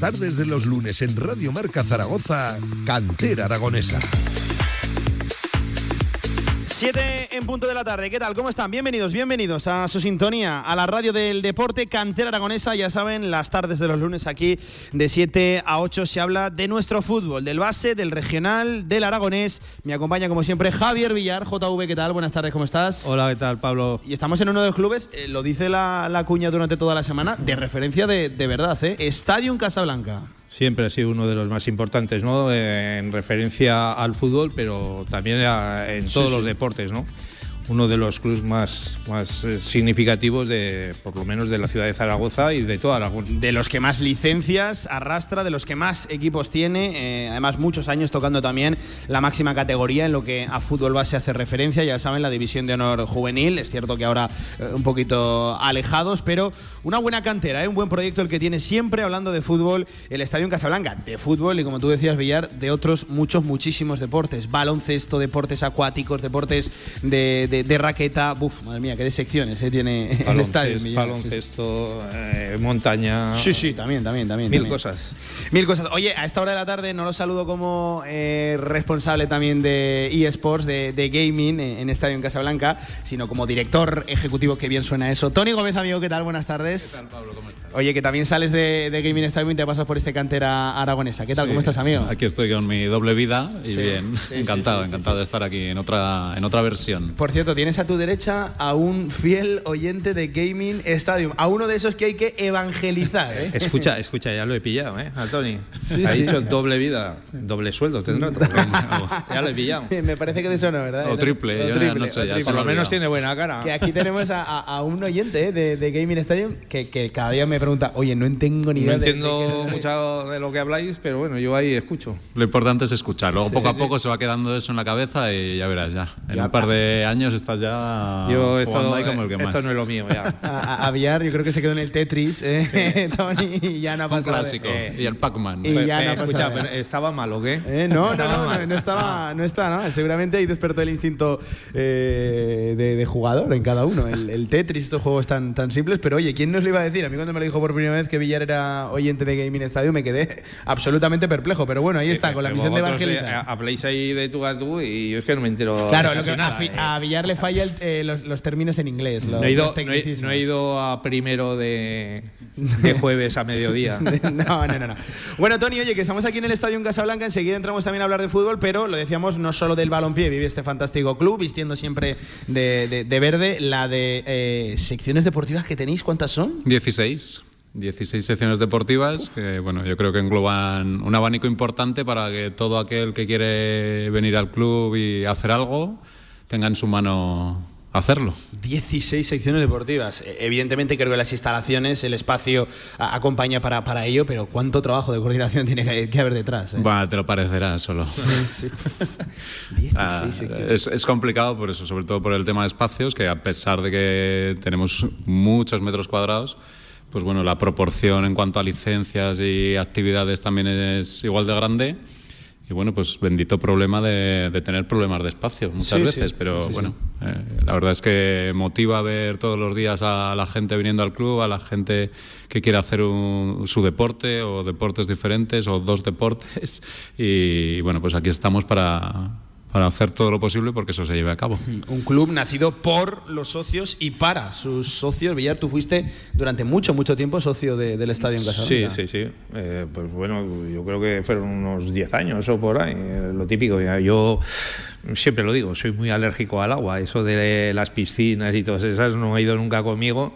tardes de los lunes en Radio Marca Zaragoza, Cantera Aragonesa. 7 en punto de la tarde. ¿Qué tal? ¿Cómo están? Bienvenidos, bienvenidos a su sintonía, a la radio del deporte Cantera Aragonesa. Ya saben, las tardes de los lunes aquí de 7 a 8 se habla de nuestro fútbol, del base, del regional, del aragonés. Me acompaña como siempre Javier Villar, JV. ¿Qué tal? Buenas tardes, ¿cómo estás? Hola, ¿qué tal, Pablo? Y estamos en uno de los clubes, eh, lo dice la, la, cuña durante toda la semana, de referencia de, de verdad, ¿eh? Estadio Casablanca. Siempre ha sido uno de los más importantes, ¿no? En referencia al fútbol, pero también en todos sí, los deportes, ¿no? Uno de los clubes más, más eh, significativos de, por lo menos, de la ciudad de Zaragoza y de toda Aragón. De los que más licencias arrastra, de los que más equipos tiene, eh, además muchos años tocando también la máxima categoría en lo que a fútbol base hace referencia, ya saben, la división de honor juvenil, es cierto que ahora eh, un poquito alejados, pero una buena cantera, ¿eh? un buen proyecto el que tiene siempre hablando de fútbol el Estadio en Casablanca, de fútbol y como tú decías, Villar, de otros muchos, muchísimos deportes, baloncesto, deportes acuáticos, deportes de, de de, de, raqueta. Buf, madre mía, qué de secciones eh, tiene el estadio. Baloncesto, eh, montaña. Sí, sí, también, también, también. Mil también. cosas. Mil cosas. Oye, a esta hora de la tarde no lo saludo como eh, responsable también de eSports, de, de, gaming en Estadio en Casablanca, sino como director ejecutivo, que bien suena eso. Tony Gómez, amigo, ¿qué tal? Buenas tardes. ¿Qué tal, Pablo? ¿Cómo estás? Oye, que también sales de, de Gaming Stadium y te pasas por este cantera aragonesa. ¿Qué tal? Sí. ¿Cómo estás, amigo? Aquí estoy con mi doble vida y Sí, bien. sí, encantado, sí, sí, encantado sí. de estar aquí en otra, en otra versión. Por cierto, tienes a tu derecha a un fiel oyente de Gaming Stadium, a uno de esos que hay que evangelizar. ¿eh? Escucha, escucha, ya lo he pillado, ¿eh? A Tony. Sí, ha sí. dicho doble vida, doble sueldo, tendrá otro. ya lo he pillado. Me parece que de eso no, ¿verdad? O triple, O yo ya no sé, o triple. Por lo menos tiene buena cara. Que aquí tenemos a, a- a un oyente ¿eh? de, de Gaming Stadium que, que cada día me pregunta, oye, no tengo ni No idea de- entiendo de, mucho de lo que habláis, pero bueno, yo ahí escucho. Lo importante es escuchar. Luego Sí, poco sí, a poco se va quedando eso en la cabeza y ya verás ya. En Ya, un par de años estás ya Yo esto, ahí como el que esto más. no es lo mío ya. A, a- a Villar, yo creo que se quedó en el Tetris, ¿eh? Tony, y ya no ha pasado. de- clásico. eh, y el Pac-Man. y ya no ha Eh, escucha, pasado. pero ¿estaba mal o qué? Eh, no, no, Estaba no, no, no estaba, no está, ¿no? Seguramente ahí despertó el instinto eh, de, de jugador en cada uno. El, el Tetris, estos juegos tan, tan simples, pero oye, ¿quién nos lo iba a decir? A mí cuando me lo dijo por primera vez que Villar era oyente de Gaming Stadium me quedé absolutamente perplejo, pero bueno, ahí está, con la misión de vosotros, evangelizar. eh, Habléis ahí de tú a tú y yo es que no me entero. Claro, lo que nada, eh. a Villar le falla el- eh, los, los términos en inglés. Los, No he, ido, los no, he, tecnicismos. no he ido a primero de, de jueves a mediodía. No, no, no, no. Bueno, Tony, oye, que estamos aquí en el Estadio en Casablanca, enseguida entramos también a hablar de fútbol, pero lo decíamos no solo del balompié, vive este fantástico club, vistiendo siempre de, de- de verde, la de eh, secciones deportivas que tenéis, ¿cuántas son? 16. 16 secciones deportivas que, bueno, yo creo que engloban un abanico importante para que todo aquel que quiere venir al club y hacer algo tenga en su mano hacerlo. 16 secciones deportivas. Eh, Evidentemente creo que las instalaciones, el espacio acompaña para, para ello, pero ¿cuánto trabajo de coordinación tiene que, que haber detrás? eh? Bueno, te lo parecerá solo. Sí. 16 Ah, es complicado por eso, sobre todo por el tema de espacios, que a pesar de que tenemos muchos metros cuadrados, pues bueno, la proporción en cuanto a licencias y actividades también es igual de grande. Y bueno, pues bendito problema de, de tener problemas de espacio muchas Sí, veces, sí, pero sí, bueno, eh, la verdad es que motiva ver todos los días a la gente viniendo al club, a la gente que quiere hacer un- su deporte o deportes diferentes o dos deportes. Y bueno, pues aquí estamos para, para hacer todo lo posible porque eso se lleve a cabo. Un club nacido por los socios y para sus socios. Villar, tú fuiste durante mucho, mucho tiempo socio de- del estadio en Sí, Casablanca. sí, sí. Eh, pues bueno, yo creo que fueron unos 10 años o por ahí, eh, lo típico. Yo siempre lo digo, soy muy alérgico al agua, eso de las piscinas y todas esas no ha ido nunca conmigo.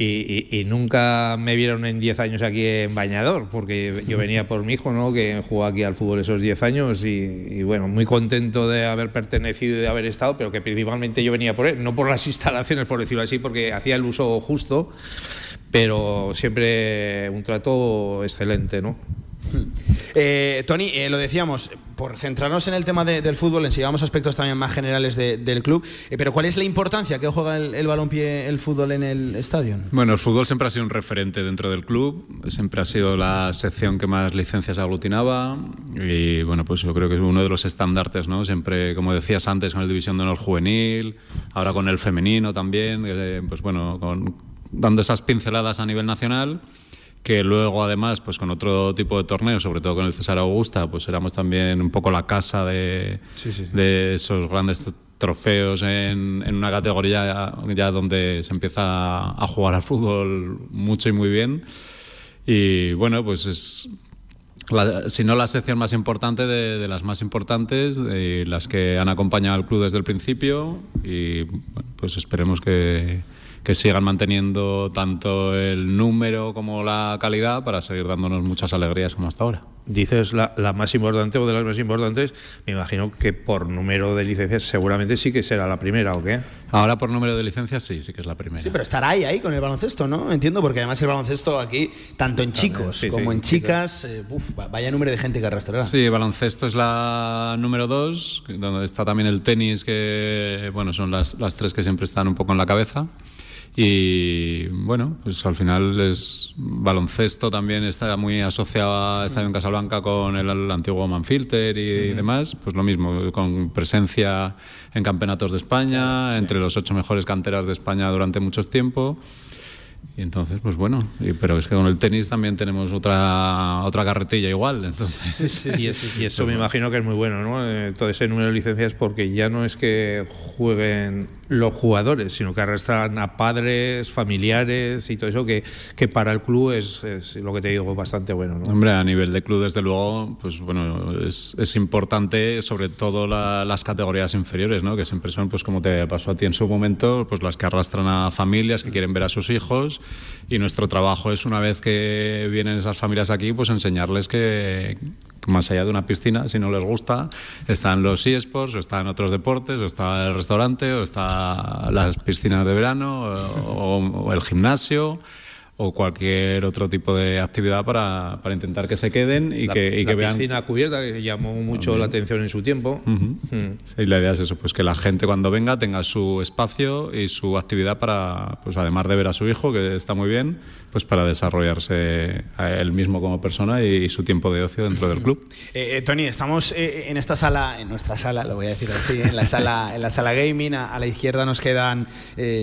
Y, nunca me vieron en 10 años aquí en bañador, porque yo venía por mi hijo, ¿no? que jugó aquí al fútbol esos 10 años y, y bueno, muy contento de haber pertenecido y de haber estado, pero que principalmente yo venía por él, no por las instalaciones, por decirlo así, porque hacía el uso justo, pero siempre un trato excelente, ¿no? Eh, Tony, eh, lo decíamos, por centrarnos en el tema de- del fútbol, enseguida aspectos también más generales de- del club, eh, pero ¿cuál es la importancia que juega el, el balompié, el fútbol en el estadio? Bueno, el fútbol siempre ha sido un referente dentro del club, siempre ha sido la sección que más licencias aglutinaba y bueno, pues yo creo que es uno de los estandartes, ¿no? Siempre, como decías antes, con el División de Honor Juvenil, ahora con el femenino también, eh, pues bueno, con- dando esas pinceladas a nivel nacional que luego además pues con otro tipo de torneos, sobre todo con el César Augusta, pues éramos también un poco la casa de, de esos grandes trofeos en, en una categoría ya, donde se empieza a jugar al fútbol mucho y muy bien. Y bueno, pues es, si no la sección más importante de, las más importantes, de las que han acompañado al club desde el principio y pues esperemos que, que sigan manteniendo tanto el número como la calidad para seguir dándonos muchas alegrías como hasta ahora. Dices la, más importante o de las más importantes, me imagino que por número de licencias seguramente sí que será la primera, ¿o qué? Ahora por número de licencias sí, sí que es la primera. Sí, pero estará ahí, ahí con el baloncesto, ¿no? Entiendo, porque además el baloncesto aquí, tanto en chicos como en chicas, eh, vaya número de gente que arrastrará. Sí, el baloncesto es la número dos, donde está también el tenis, que bueno, son las, las tres que siempre están un poco en la cabeza. Y bueno, pues al final es baloncesto también está muy asociado a Estadio en Casablanca con el, antiguo Manfilter y, demás. Pues lo mismo, con presencia en campeonatos de España, entre los ocho mejores canteras de España durante mucho tiempo. Y entonces, pues bueno, pero es que con el tenis también tenemos otra otra carretilla igual. Entonces. y, eso me imagino que es muy bueno, ¿no? Eh, todo ese número de licencias, porque ya no es que jueguen los jugadores, sino que arrastran a padres, familiares y todo eso, que, que para el club es, es lo que te digo, bastante bueno. ¿no? Hombre, a nivel de club, desde luego, pues bueno, es, es importante sobre todo las categorías inferiores, ¿no? que siempre son, pues como te pasó a ti en su momento, pues las que arrastran a familias que quieren ver a sus hijos y nuestro trabajo es una vez que vienen esas familias aquí, pues enseñarles que, más allá de una piscina, si no les gusta, están los eSports, o están otros deportes, o está el restaurante, o está las piscinas de verano, o el gimnasio o cualquier otro tipo de actividad para, para intentar que se queden y que, y la vean. piscina cubierta que llamó mucho la atención en su tiempo. Mm. la idea es eso, pues que la gente cuando venga tenga su espacio y su actividad para, pues además de ver a su hijo, que está muy bien, pues para desarrollarse a él mismo como persona y, su tiempo de ocio dentro del club. Eh, eh, Tony, estamos eh, en esta sala, en nuestra sala, lo voy a decir así, en la sala, en la sala gaming. A, la izquierda nos quedan,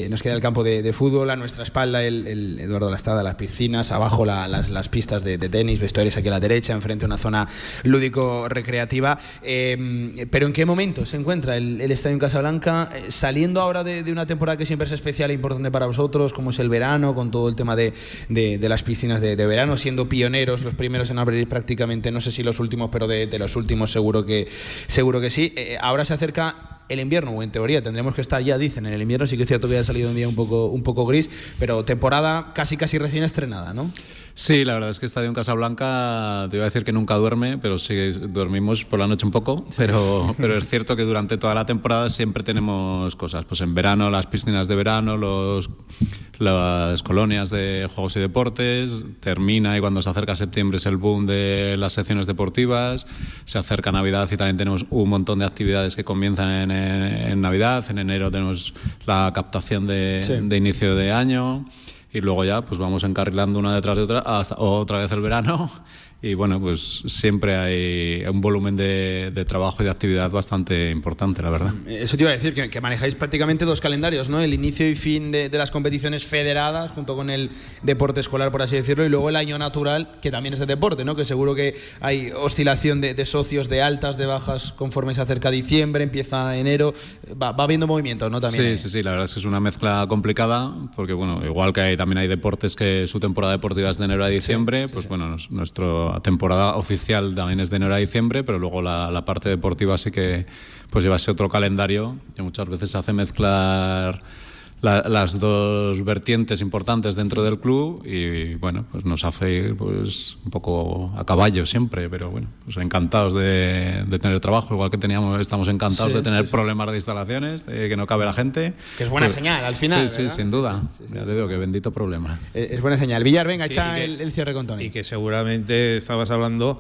nos queda el campo de, fútbol, a nuestra espalda el, el Eduardo Las las piscinas, abajo las, pistas de, tenis, vestuarios aquí a la derecha, enfrente una zona lúdico-recreativa. Em, pero ¿en qué momento se encuentra el, Estadio en Casablanca? Eh, saliendo ahora de, una temporada que siempre es especial e importante para vosotros, como es el verano, con todo el tema de, las piscinas de, verano, siendo pioneros, los primeros en abrir prácticamente, no sé si los últimos, pero de, los últimos seguro que, seguro que sí. Eh, ahora se acerca el invierno, o en teoría tendremos que estar ya, dicen, en el invierno, sí que es cierto que salido un día un poco, un poco gris, pero temporada casi casi recién estrenada, ¿no? Sí, la verdad es que Estadio en Casablanca, te iba a decir que nunca duerme, pero sí dormimos por la noche un poco, pero, pero es cierto que durante toda la temporada siempre tenemos cosas. Pues en verano las piscinas de verano, los, las colonias de juegos y deportes, termina y cuando se acerca septiembre es el boom de las secciones deportivas, se acerca Navidad y también tenemos un montón de actividades que comienzan en, Navidad, en enero tenemos la captación de, de inicio de año y luego ya pues vamos encarrilando una detrás de otra hasta otra vez el verano y bueno, pues siempre hay un volumen de, trabajo y de actividad bastante importante, la verdad. Eso te iba a decir, que, manejáis prácticamente dos calendarios, ¿no? El inicio y fin de, las competiciones federadas, junto con el deporte escolar, por así decirlo, y luego el año natural, que también es de deporte, ¿no? Que seguro que hay oscilación de, socios, de altas, de bajas, conforme se acerca diciembre, empieza enero, va, va habiendo movimientos, ¿no? También sí, sí, sí, la verdad es que es una mezcla complicada, porque bueno, igual que hay, también hay deportes que su temporada deportiva es de enero a diciembre, pues bueno, nuestro temporada oficial también es de enero a diciembre, pero luego la, parte deportiva sí que pues lleva ese otro calendario que muchas veces hace mezclar las dos vertientes importantes dentro del club y bueno, pues nos hace ir pues un poco a caballo siempre, pero bueno, pues encantados de, tener trabajo, igual que teníamos, estamos encantados de tener problemas de instalaciones, de que no cabe la gente. Que es buena pues señal al final. Sí, sí, sin duda. Ya te digo que bendito problema. Eh, es buena señal. Villar, venga, echa el, cierre con Tony. Y que seguramente estabas hablando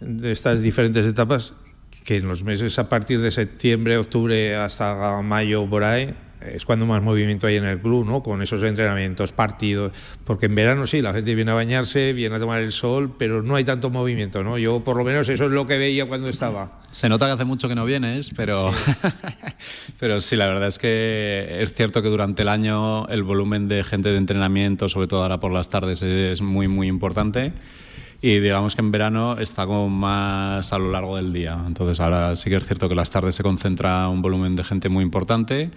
de estas diferentes etapas que en los meses a partir de septiembre, octubre hasta mayo por ahí es cuando más movimiento hay en el club, ¿no? Con esos entrenamientos, partidos, porque en verano sí, la gente viene a bañarse, viene a tomar el sol, pero no hay tanto movimiento, ¿no? Yo por lo menos eso es lo que veía cuando estaba. Se nota que hace mucho que no vienes, pero pero sí, la verdad es que es cierto que durante el año el volumen de gente de entrenamiento, sobre todo ahora por las tardes, es muy muy importante y digamos que en verano está como más a lo largo del día. Entonces ahora sí que es cierto que las tardes se concentra un volumen de gente muy importante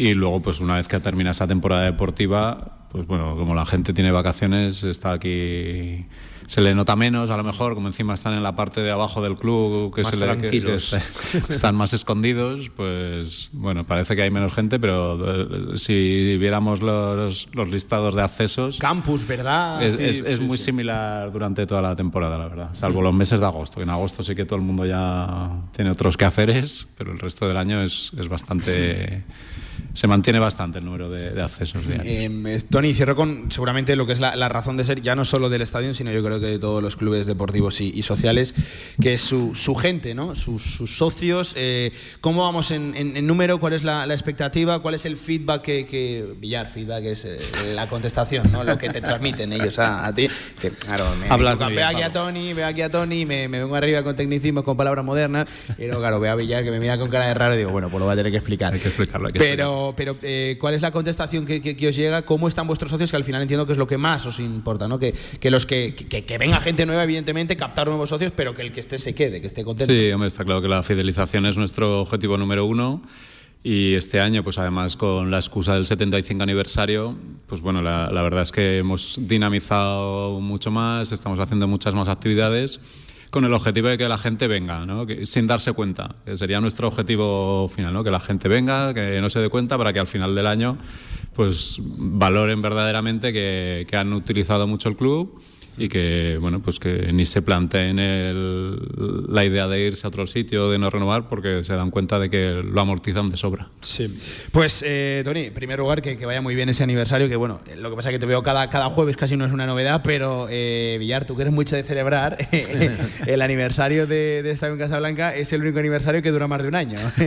y luego pues una vez que termina esa temporada deportiva, pues bueno, como la gente tiene vacaciones, está aquí se le nota menos, a lo mejor, como encima están en la parte de abajo del club, que, se le, que, están más escondidos, pues bueno, parece que hay menos gente, pero eh, si viéramos los, los listados de accesos... Campus, ¿verdad? Es, es, muy similar durante toda la temporada, la verdad, salvo los meses de agosto. En agosto sí que todo el mundo ya tiene otros quehaceres, pero el resto del año es, es bastante se mantiene bastante el número de, accesos. Eh, Tony, cierro con seguramente lo que es la, razón de ser, ya no solo del estadio, sino yo creo que de todos los clubes deportivos y, sociales, que es su, gente, ¿no? sus, socios. Eh, ¿Cómo vamos en, número? ¿Cuál es la, expectativa? ¿Cuál es el feedback que. Villar, feedback es eh, la contestación, ¿no? lo que te transmiten ellos a, ti. Que, claro, me, veo aquí a Tony, veo aquí a Tony, me, me vengo arriba con tecnicismo, con palabras modernas, y luego, claro, veo a Villar que me mira con cara de raro y digo, bueno, pues lo voy a tener que explicar. Hay que explicarlo. Pero pero, eh, ¿cuál es la contestación que, os llega? ¿Cómo están vuestros socios? Que al final entiendo que es lo que más os importa, ¿no? Que, los que, que, venga gente nueva, evidentemente, captar nuevos socios, pero que el que esté se quede, que esté contento. Sí, hombre, está claro que la fidelización es nuestro objetivo número uno. Y este año, pues además con la excusa del 75 aniversario, pues bueno, la, la verdad es que hemos dinamizado mucho más, estamos haciendo muchas más actividades con el objetivo de que la gente venga, ¿no? sin darse cuenta, que sería nuestro objetivo final, ¿no? que la gente venga, que no se dé cuenta para que al final del año pues valoren verdaderamente que, que han utilizado mucho el club y que bueno pues que ni se planteen el, la idea de irse a otro sitio de no renovar porque se dan cuenta de que lo amortizan de sobra. Sí. Pues eh, Tony en primer lugar que, que, vaya muy bien ese aniversario que bueno lo que pasa es que te veo cada, cada jueves casi no es una novedad pero eh, Villar tú que eres mucho de celebrar el aniversario de, de Estadio en Casablanca es el único aniversario que dura más de un año.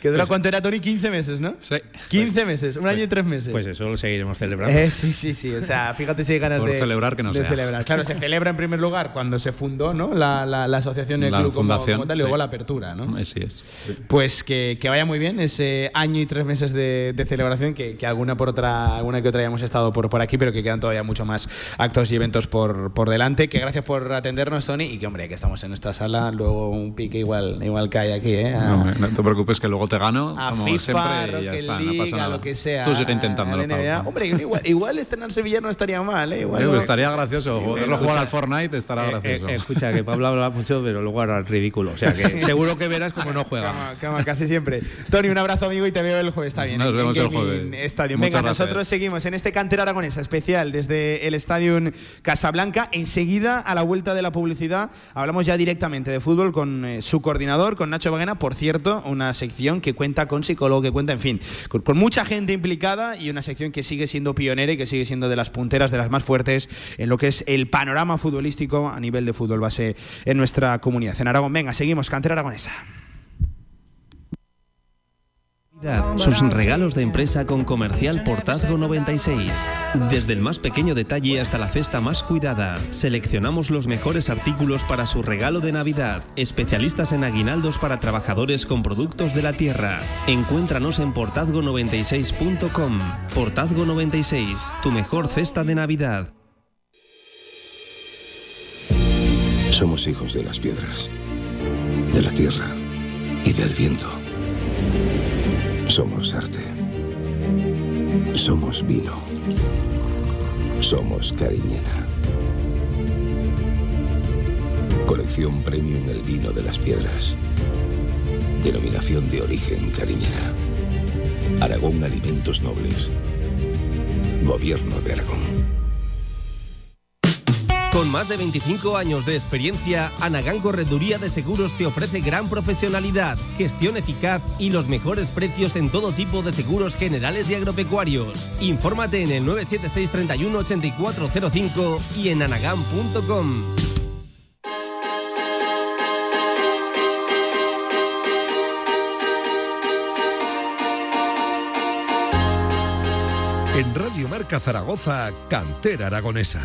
Que dura cuánto era Tony 15 meses ¿no? sí. 15 meses un año y tres meses. pues eso lo seguiremos celebrando. Eh, sí sí sí o sea fíjate si hay ganas Por de celebrar que no celebrar. Claro, se celebra en primer lugar cuando se fundó ¿no? la, la, asociación del club como, tal y luego la apertura. ¿no? Así es. Pues que, que, vaya muy bien ese año y tres meses de, de celebración, que, que, alguna por otra, alguna que otra hayamos estado por, por aquí, pero que quedan todavía mucho más actos y eventos por, por delante. Que gracias por atendernos, Tony, y que hombre, que estamos en nuestra sala, luego un pique igual, igual cae aquí. ¿eh? no, no, te preocupes que luego te gano, como siempre, y ya está, no pasa nada. lo que sea. Tú sigue intentándolo. Hombre, igual, igual estrenar Sevilla no estaría mal, ¿eh? Igual, estaría gracioso poderlo jugar al Fortnite estará eh, gracioso. Eh, escucha, que Pablo habla mucho, pero luego hará el ridículo. O sea que seguro que verás como no juega. casi siempre. Tony, un abrazo, amigo, y te veo el jueves. Está bien. Nos vemos el jueves. Estadio. Venga, nosotros seguimos en este cantera aragonesa especial desde el Estadio Casablanca. Enseguida, a la vuelta de la publicidad, hablamos ya directamente de fútbol con eh, su coordinador, con Nacho Baguena. Por cierto, una sección que cuenta con psicólogo, que cuenta, en fin, con, con mucha gente implicada y una sección que sigue siendo pionera y que sigue siendo de las punteras, de las más fuertes en lo que es el panorama futbolístico a nivel de fútbol base en nuestra comunidad. En Aragón, venga, seguimos, cantera aragonesa. Sus regalos de empresa con Comercial Portazgo 96. Desde el más pequeño detalle hasta la cesta más cuidada, seleccionamos los mejores artículos para su regalo de Navidad. Especialistas en aguinaldos para trabajadores con productos de la tierra. Encuéntranos en portazgo96.com. Portazgo 96, tu mejor cesta de Navidad. Somos hijos de las piedras, de la tierra y del viento. Somos arte. Somos vino. Somos cariñena. Colección Premium El Vino de las Piedras. Denominación de origen cariñena. Aragón Alimentos Nobles. Gobierno de Aragón. Con más de 25 años de experiencia, Anagán Correduría de Seguros te ofrece gran profesionalidad, gestión eficaz y los mejores precios en todo tipo de seguros generales y agropecuarios. Infórmate en el 976 31 8405 y en anagán.com. En Radio Marca Zaragoza, Cantera Aragonesa.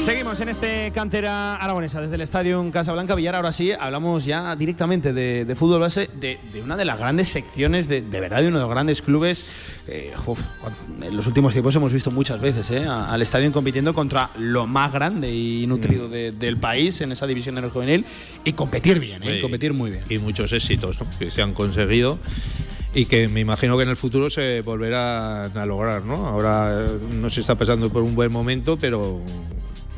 Seguimos en este cantera aragonesa desde el Estadio Casablanca Villar. Ahora sí, hablamos ya directamente de, fútbol base, de, una de las grandes secciones, de, verdad, de uno de los grandes clubes. Eh, en los últimos tiempos hemos visto muchas veces eh, al Estadio compitiendo contra lo más grande y nutrido mm. del país en esa división de juvenil y competir bien, eh, competir muy bien. Y muchos éxitos que se han conseguido y que me imagino que en el futuro se volverán a lograr, ¿no? Ahora no se está pasando por un buen momento, pero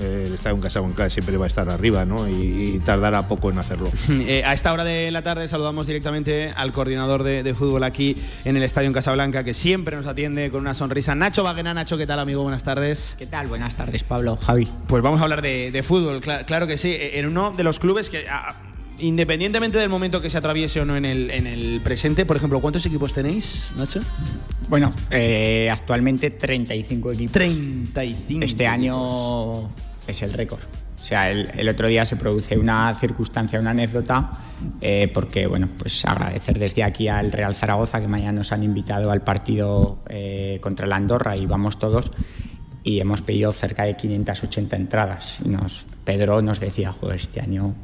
eh, el Estadio Casablanca siempre va a estar arriba ¿no? y, tardará poco en hacerlo. Eh, a esta hora de la tarde saludamos directamente al coordinador de, fútbol aquí en el Estadio Casablanca, que siempre nos atiende con una sonrisa. Nacho Baguena, Nacho, ¿qué tal amigo? Buenas tardes. ¿Qué tal? Buenas tardes, Pablo, Javi. Pues vamos a hablar de, fútbol, claro, que sí, en uno de los clubes que... Ah, independientemente del momento que se atraviese o no en el, en el presente, por ejemplo, ¿cuántos equipos tenéis, Nacho? Bueno, eh, actualmente 35 equipos. 35. Este año es el récord. O sea, el, otro día se produce una circunstancia, una anécdota, eh, porque, bueno, pues agradecer desde aquí al Real Zaragoza, que mañana nos han invitado al partido eh, contra la Andorra y vamos todos, y hemos pedido cerca de 580 entradas. Y nos, Pedro nos decía, joder, este año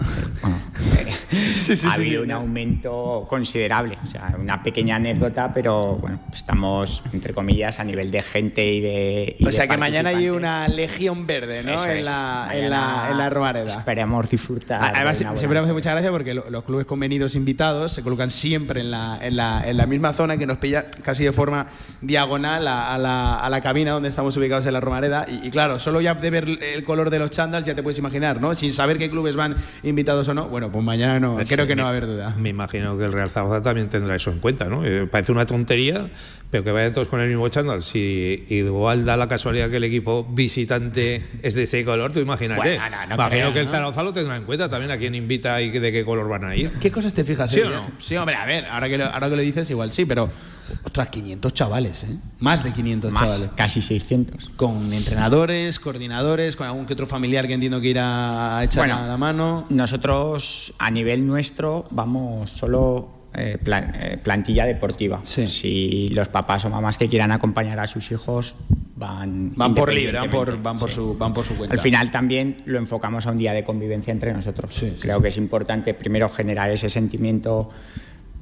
eh, ha habido un aumento considerable. O sea, una pequeña anécdota, pero bueno, estamos, entre comillas, a nivel de gente y de. o sea, que mañana hay una legión verde, ¿no? En la, en, la, en, la, Romareda. Esperemos disfrutar. Además, siempre me hace mucha gracia porque los clubes convenidos invitados se colocan siempre en la, en la, en la misma zona que nos pilla casi de forma diagonal a, la, a la cabina donde estamos ubicados en la Romareda. Y, y, claro, solo ya de ver el color de los chandals ya te puedes imaginar imaginar, ¿no? Sin saber qué clubes van invitados o no. Bueno, pues mañana no, creo que no va a haber duda. Me imagino que el Real Zaragoza también tendrá eso en cuenta, ¿no? Eh, parece una tontería, pero que vayan todos con el mismo chándal. Si igual da la casualidad que el equipo visitante es de ese color, tú imagínate. imagino que el Zaragoza lo tendrá en cuenta también a quién invita y de qué color van a ir. ¿Qué cosas te fijas? ¿Sí o no? Sí, hombre, a ver, ahora que lo, ahora que lo dices, igual sí, pero otras 500 chavales, ¿eh? Más de 500 chavales. Casi 600. Con entrenadores, coordinadores, con algún que otro familiar que entiendo que irá a echar la mano. Nosotros, a nivel nuestro, vamos solo eh, eh, plantilla deportiva. Si los papás o mamás que quieran acompañar a sus hijos van van por libre, van por, van por su van por su cuenta. Al final también lo enfocamos a un día de convivencia entre nosotros. Creo que es importante primero generar ese sentimiento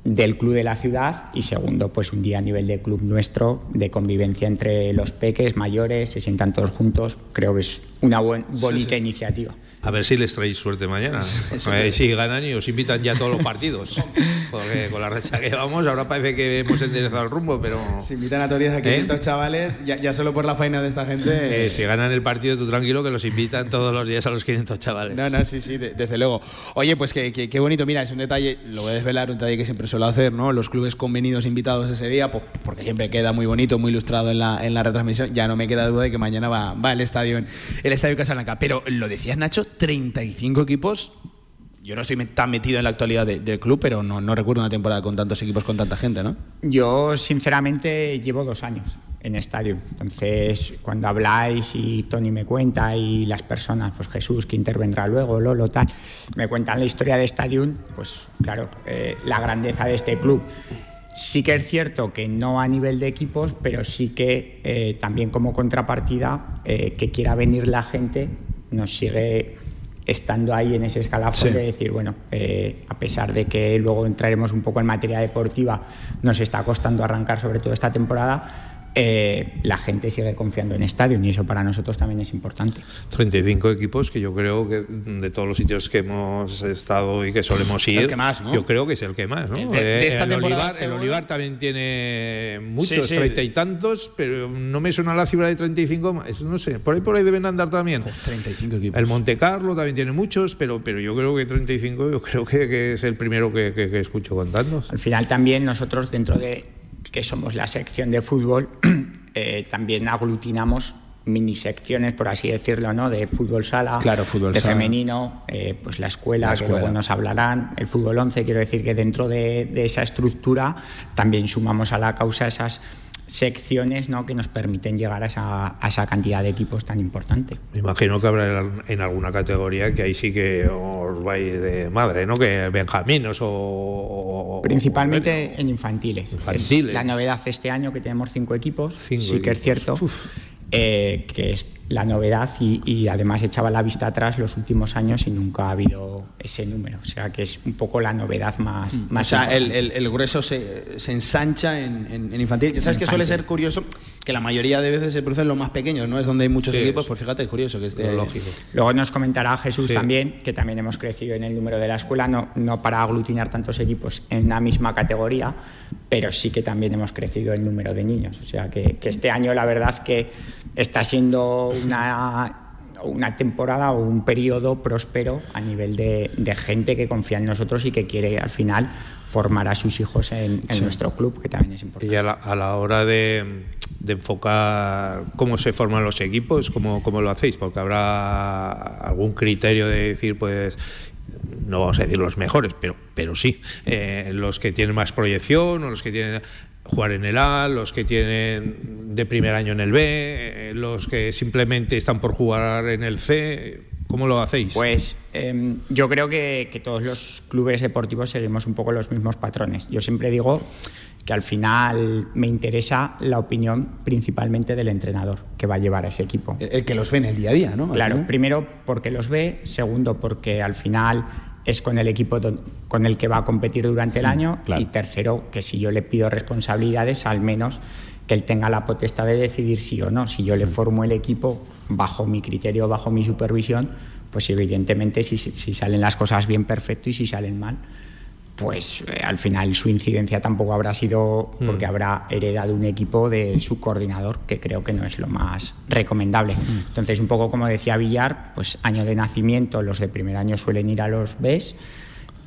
del club de la ciudad y segundo, pues un día a nivel de club nuestro, de convivencia entre los peques, mayores, se sientan todos juntos, creo que es una bonita iniciativa. A ver si les traéis suerte mañana. A ver si ganan y os invitan ya a todos los partidos. Porque con la racha que vamos, ahora parece que hemos enderezado el rumbo, pero. Si invitan a todos a 500 ¿Eh? chavales, ya, solo por la faena de esta gente. Eh, si ganan el partido, tú tranquilo que los invitan todos los días a los 500 chavales. No, no, sí, sí, desde luego. Oye, pues qué, qué, bonito. Mira, es un detalle, lo voy a desvelar, un detalle que siempre suelo hacer, ¿no? Los clubes convenidos invitados ese día, pues, porque siempre queda muy bonito, muy ilustrado en la, en la retransmisión. Ya no me queda duda de que mañana va, va el estadio, el estadio Casablanca. Pero lo decías, Nacho, 35 equipos. Yo no estoy tan metido en la actualidad del club, pero no, recuerdo una temporada con tantos equipos, con tanta gente, ¿no? Yo, sinceramente, llevo dos años en estadio. Entonces, cuando habláis y Tony me cuenta y las personas, pues Jesús que intervendrá luego, Lolo, tal, me cuentan la historia de Stadium, pues claro, eh, la grandeza de este club. Sí que es cierto que no a nivel de equipos, pero sí que eh, también como contrapartida, eh, que quiera venir la gente, nos sigue estando ahí en ese escalafón de decir, bueno, eh, a pesar de que luego entraremos un poco en materia deportiva, nos está costando arrancar sobre todo esta temporada, eh, la gente sigue confiando en Estadio y eso para nosotros también es importante. 35 equipos que yo creo que de todos los sitios que hemos estado y que solemos ir, yo creo que es el que más. ¿no? Eh, el, Olivar, también tiene muchos, treinta y tantos, pero no me suena la cifra de 35 más. No sé, por ahí por ahí deben andar también. 35 equipos. El Monte Carlo también tiene muchos, pero, pero yo creo que 35 yo creo que, es el primero que, que escucho contando. Al final también nosotros dentro de que somos la sección de fútbol, eh, también aglutinamos mini secciones, por así decirlo, ¿no? De fútbol sala, claro, fútbol de femenino, eh, pues la escuela, que luego nos hablarán, el fútbol 11, quiero decir que dentro de, esa estructura también sumamos a la causa esas secciones ¿no? que nos permiten llegar a esa, a esa, cantidad de equipos tan importante. Me imagino que habrá en alguna categoría que ahí sí que os vais de madre, ¿no? Que benjaminos o... Principalmente o, en infantiles. infantiles. Es la novedad este año que tenemos cinco equipos. Cinco sí equipos. que es cierto. Eh, que es la novedad y, y, además echaba la vista atrás los últimos años y nunca ha habido ese número. O sea, que es un poco la novedad más... Mm. más o sea, el, el, el, grueso se, se ensancha en, en, en, infantil. Sabes que suele ser curioso que la mayoría de veces se producen los más pequeños, ¿no? Es donde hay muchos sí, equipos. Pues fíjate, es curioso que esté... Lógico. Luego nos comentará Jesús sí. también, que también hemos crecido en el número de la escuela, no, no para aglutinar tantos equipos en una misma categoría, pero sí que también hemos crecido el número de niños. O sea, que, que este año la verdad que está siendo una una temporada o un periodo próspero a nivel de, de, gente que confía en nosotros y que quiere al final formar a sus hijos en, en sí. nuestro club, que también es importante. Y a la, a la hora de, de, enfocar cómo se forman los equipos, ¿cómo, cómo lo hacéis? Porque habrá algún criterio de decir, pues no vamos a decir los mejores, pero, pero sí, eh, los que tienen más proyección o los que tienen jugar en el A, los que tienen de primer año en el B, los que simplemente están por jugar en el C. ¿Cómo lo hacéis? Pues eh, yo creo que, que, todos los clubes deportivos seguimos un poco los mismos patrones. Yo siempre digo que al final me interesa la opinión principalmente del entrenador que va a llevar a ese equipo. El, el que los ve en el día a día, ¿no? Claro, primero porque los ve, segundo porque al final es con el equipo con el que va a competir durante el año claro. y tercero que si yo le pido responsabilidades al menos que él tenga la potestad de decidir sí o no si yo le formo el equipo bajo mi criterio bajo mi supervisión pues evidentemente si, si salen las cosas bien perfecto y si salen mal pues eh, al final su incidencia tampoco habrá sido porque mm. habrá heredado un equipo de su coordinador, que creo que no es lo más recomendable. Mm. Entonces, un poco como decía Villar, pues año de nacimiento, los de primer año suelen ir a los Bs,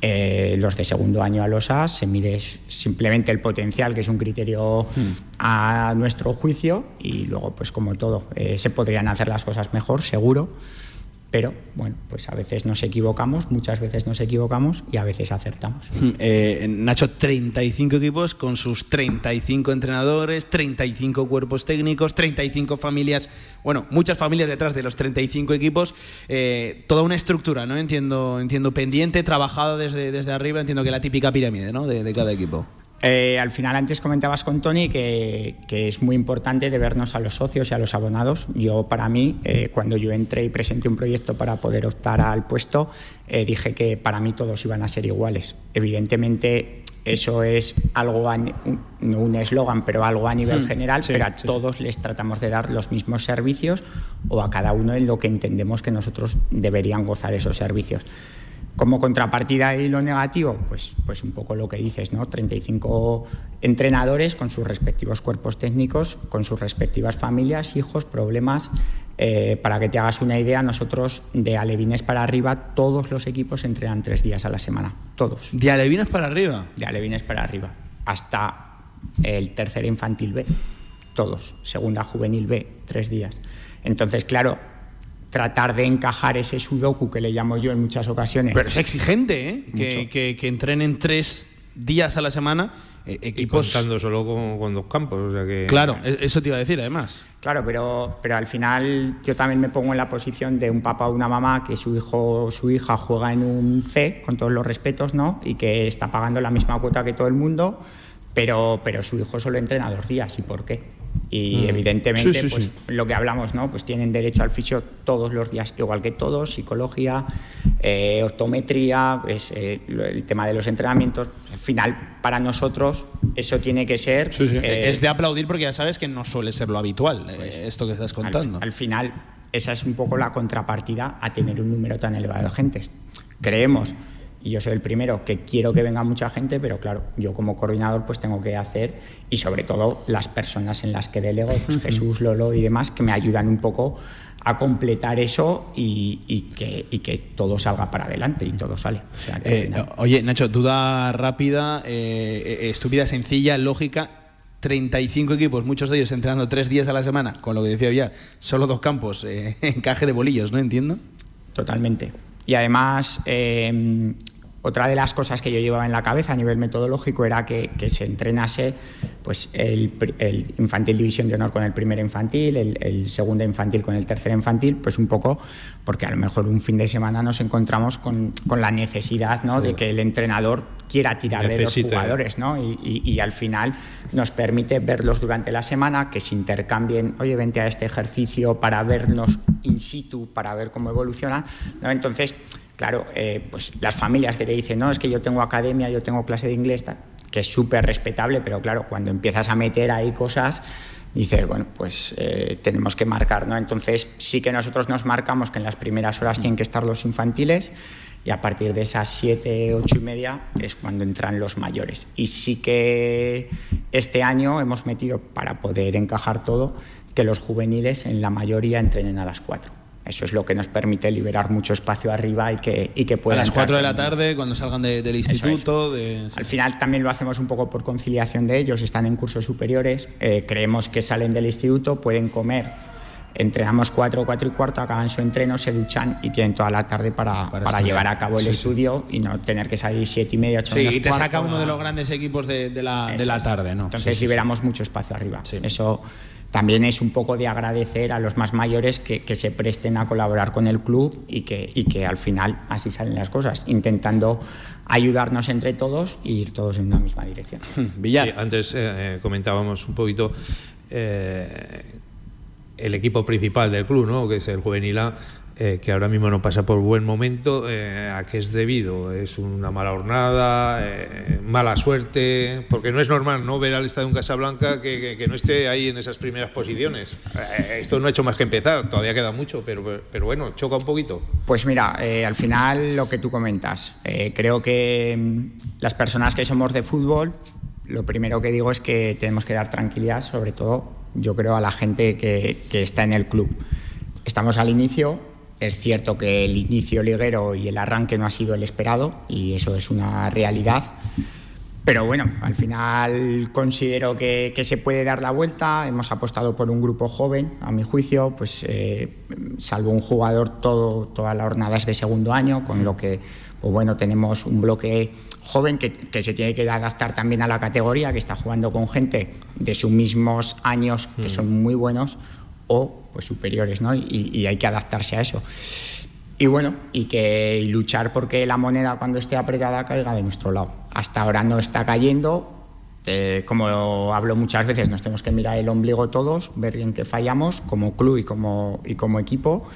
eh, los de segundo año a los A, se mide simplemente el potencial, que es un criterio mm. a nuestro juicio, y luego, pues como todo, eh, se podrían hacer las cosas mejor, seguro pero bueno, pues a veces nos equivocamos, muchas veces nos equivocamos y a veces acertamos. Eh, Nacho, 35 equipos con sus 35 entrenadores, 35 cuerpos técnicos, 35 familias, bueno, muchas familias detrás de los 35 equipos, eh, toda una estructura, ¿no? Entiendo, entiendo pendiente, trabajada desde, desde arriba, entiendo que la típica pirámide, ¿no? De, de cada equipo. Eh, al final antes comentabas con Tony que, que, es muy importante de vernos a los socios y a los abonados. Yo para mí, eh, cuando yo entré y presenté un proyecto para poder optar al puesto, eh, dije que para mí todos iban a ser iguales. Evidentemente eso es algo, a, no un eslogan, pero algo a nivel Hmm, general, sí, pero a sí, todos les tratamos de dar los mismos servicios o a cada uno en lo que entendemos que nosotros deberían gozar esos servicios. Como contrapartida y lo negativo, pues, pues un poco lo que dices, ¿no? 35 entrenadores con sus respectivos cuerpos técnicos, con sus respectivas familias, hijos, problemas. Eh, para que te hagas una idea, nosotros de Alevines para arriba, todos los equipos entrenan tres días a la semana. Todos. ¿De Alevines para arriba? De Alevines para arriba. Hasta el tercer infantil B. Todos. Segunda juvenil B, tres días. Entonces, claro, tratar de encajar ese sudoku que le llamo yo en muchas ocasiones. Pero es exigente, ¿eh? Que, que, que, entrenen tres días a la semana eh, equipos. Y contando solo con, con, dos campos, o sea que. Claro, eso te iba a decir, además. Claro, pero, pero al final yo también me pongo en la posición de un papá o una mamá que su hijo o su hija juega en un C, con todos los respetos, ¿no? Y que está pagando la misma cuota que todo el mundo, pero, pero su hijo solo entrena dos días. ¿Y por qué? Y mm. evidentemente sí, sí, pues, sí. lo que hablamos no pues tienen derecho al fisio todos los días igual que todos psicología eh, optometría pues, eh, el tema de los entrenamientos. Al final para nosotros eso tiene que ser sí, eh, es de aplaudir porque ya sabes que no suele ser lo habitual pues, esto que estás contando. al, al, final esa es un poco la contrapartida a tener un número tan elevado de gente creemos y yo soy el primero que quiero que venga mucha gente, pero claro, yo como coordinador pues tengo que hacer y sobre todo las personas en las que delego, pues Jesús, Lolo y demás, que me ayudan un poco a completar eso y, y, que, y que, todo salga para adelante y todo sale. O sea, eh, oye, Nacho, duda rápida, eh, estúpida, sencilla, lógica. 35 equipos, muchos de ellos entrenando tres días a la semana, con lo que decía ya, solo dos campos, eh, encaje de bolillos, ¿no entiendo? Totalmente. Y además, eh, otra de las cosas que yo llevaba en la cabeza a nivel metodológico era que, se entrenase pues, el, infantil división de honor con el primer infantil, el, segundo infantil con el tercer infantil, pues un poco porque a lo mejor un fin de semana nos encontramos con, la necesidad ¿no? de que el entrenador quiera tirar de los jugadores ¿no? Y, al final nos permite verlos durante la semana, que se intercambien, oye, vente a este ejercicio para vernos in situ, para ver cómo evoluciona. ¿no? Entonces, Claro, eh, pues las familias que te dicen, no, es que yo tengo academia, yo tengo clase de inglés, que es súper respetable, pero claro, cuando empiezas a meter ahí cosas, dices, bueno, pues eh, tenemos que marcar, ¿no? Entonces sí que nosotros nos marcamos que en las primeras horas tienen que estar los infantiles y a partir de esas siete, ocho y media es cuando entran los mayores. Y sí que este año hemos metido, para poder encajar todo, que los juveniles en la mayoría entrenen a las cuatro. Eso es lo que nos permite liberar mucho espacio arriba y que, y que puedan. A las 4 de la tarde, cuando salgan del instituto. Al final también lo hacemos un poco por conciliación de ellos, están en cursos superiores, eh, creemos que salen del instituto, pueden comer. Entrenamos 4, 4 y cuarto, acaban su entreno, se duchan y tienen toda la tarde para, para, llevar a cabo el estudio y no tener que salir 7 y media, 8 Sí, y te saca uno de los grandes equipos de, de la, de la tarde, ¿no? Entonces liberamos mucho espacio arriba. Eso también es un poco de agradecer a los más mayores que, se presten a colaborar con el club y que, y que al final así salen las cosas, intentando ayudarnos entre todos e ir todos en una misma dirección. Villar. antes eh, eh, comentábamos un poquito eh, el equipo principal del club, ¿no? que es el Juvenil A, eh, que ahora mismo no pasa por buen momento, eh, ¿a qué es debido? ¿Es una mala jornada, eh, mala suerte? Porque no es normal no ver al Estadio en Casablanca que, que, no esté ahí en esas primeras posiciones. esto no ha hecho más que empezar, todavía queda mucho, pero, pero bueno, choca un poquito. Pues mira, al final lo que tú comentas, creo que mm, las personas que somos de fútbol, lo primero que digo es que tenemos que dar tranquilidad, sobre todo yo creo a la gente que, que está en el club. Estamos al inicio, es cierto que el inicio liguero y el arranque no ha sido el esperado y eso es una realidad. Pero bueno, al final considero que, se puede dar la vuelta. Hemos apostado por un grupo joven, a mi juicio, pues eh, salvo un jugador, todo, toda la jornada es de segundo año, con lo que pues bueno, tenemos un bloque joven que, que, se tiene que adaptar también a la categoría, que está jugando con gente de sus mismos años, que mm. son muy buenos, o pues superiores, ¿no? Y, hay que adaptarse a eso. Y bueno, y que luchar porque la moneda cuando esté apretada caiga de nuestro lado. Hasta ahora no está cayendo. Eh, como hablo muchas veces, nos tenemos que mirar el ombligo todos, ver en qué fallamos como club y como, y como equipo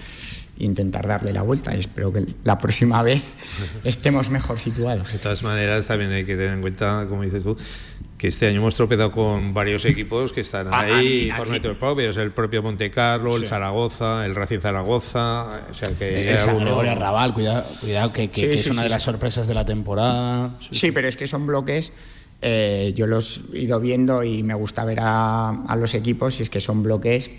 e intentar darle la vuelta y espero que la próxima vez estemos mejor situados. De todas maneras, también hay que tener en cuenta, como dices tú, que este año hemos tropezado con varios equipos que están ah, ahí por nuestros propios, el propio Monte Carlo, el Zaragoza, el Racing Zaragoza, o sea que el San Gregorio Raval, cuidado, cuidado que, es una de las sorpresas de la temporada. Sí, pero es que son bloques eh, yo los he ido viendo y me gusta ver a, a, los equipos y es que son bloques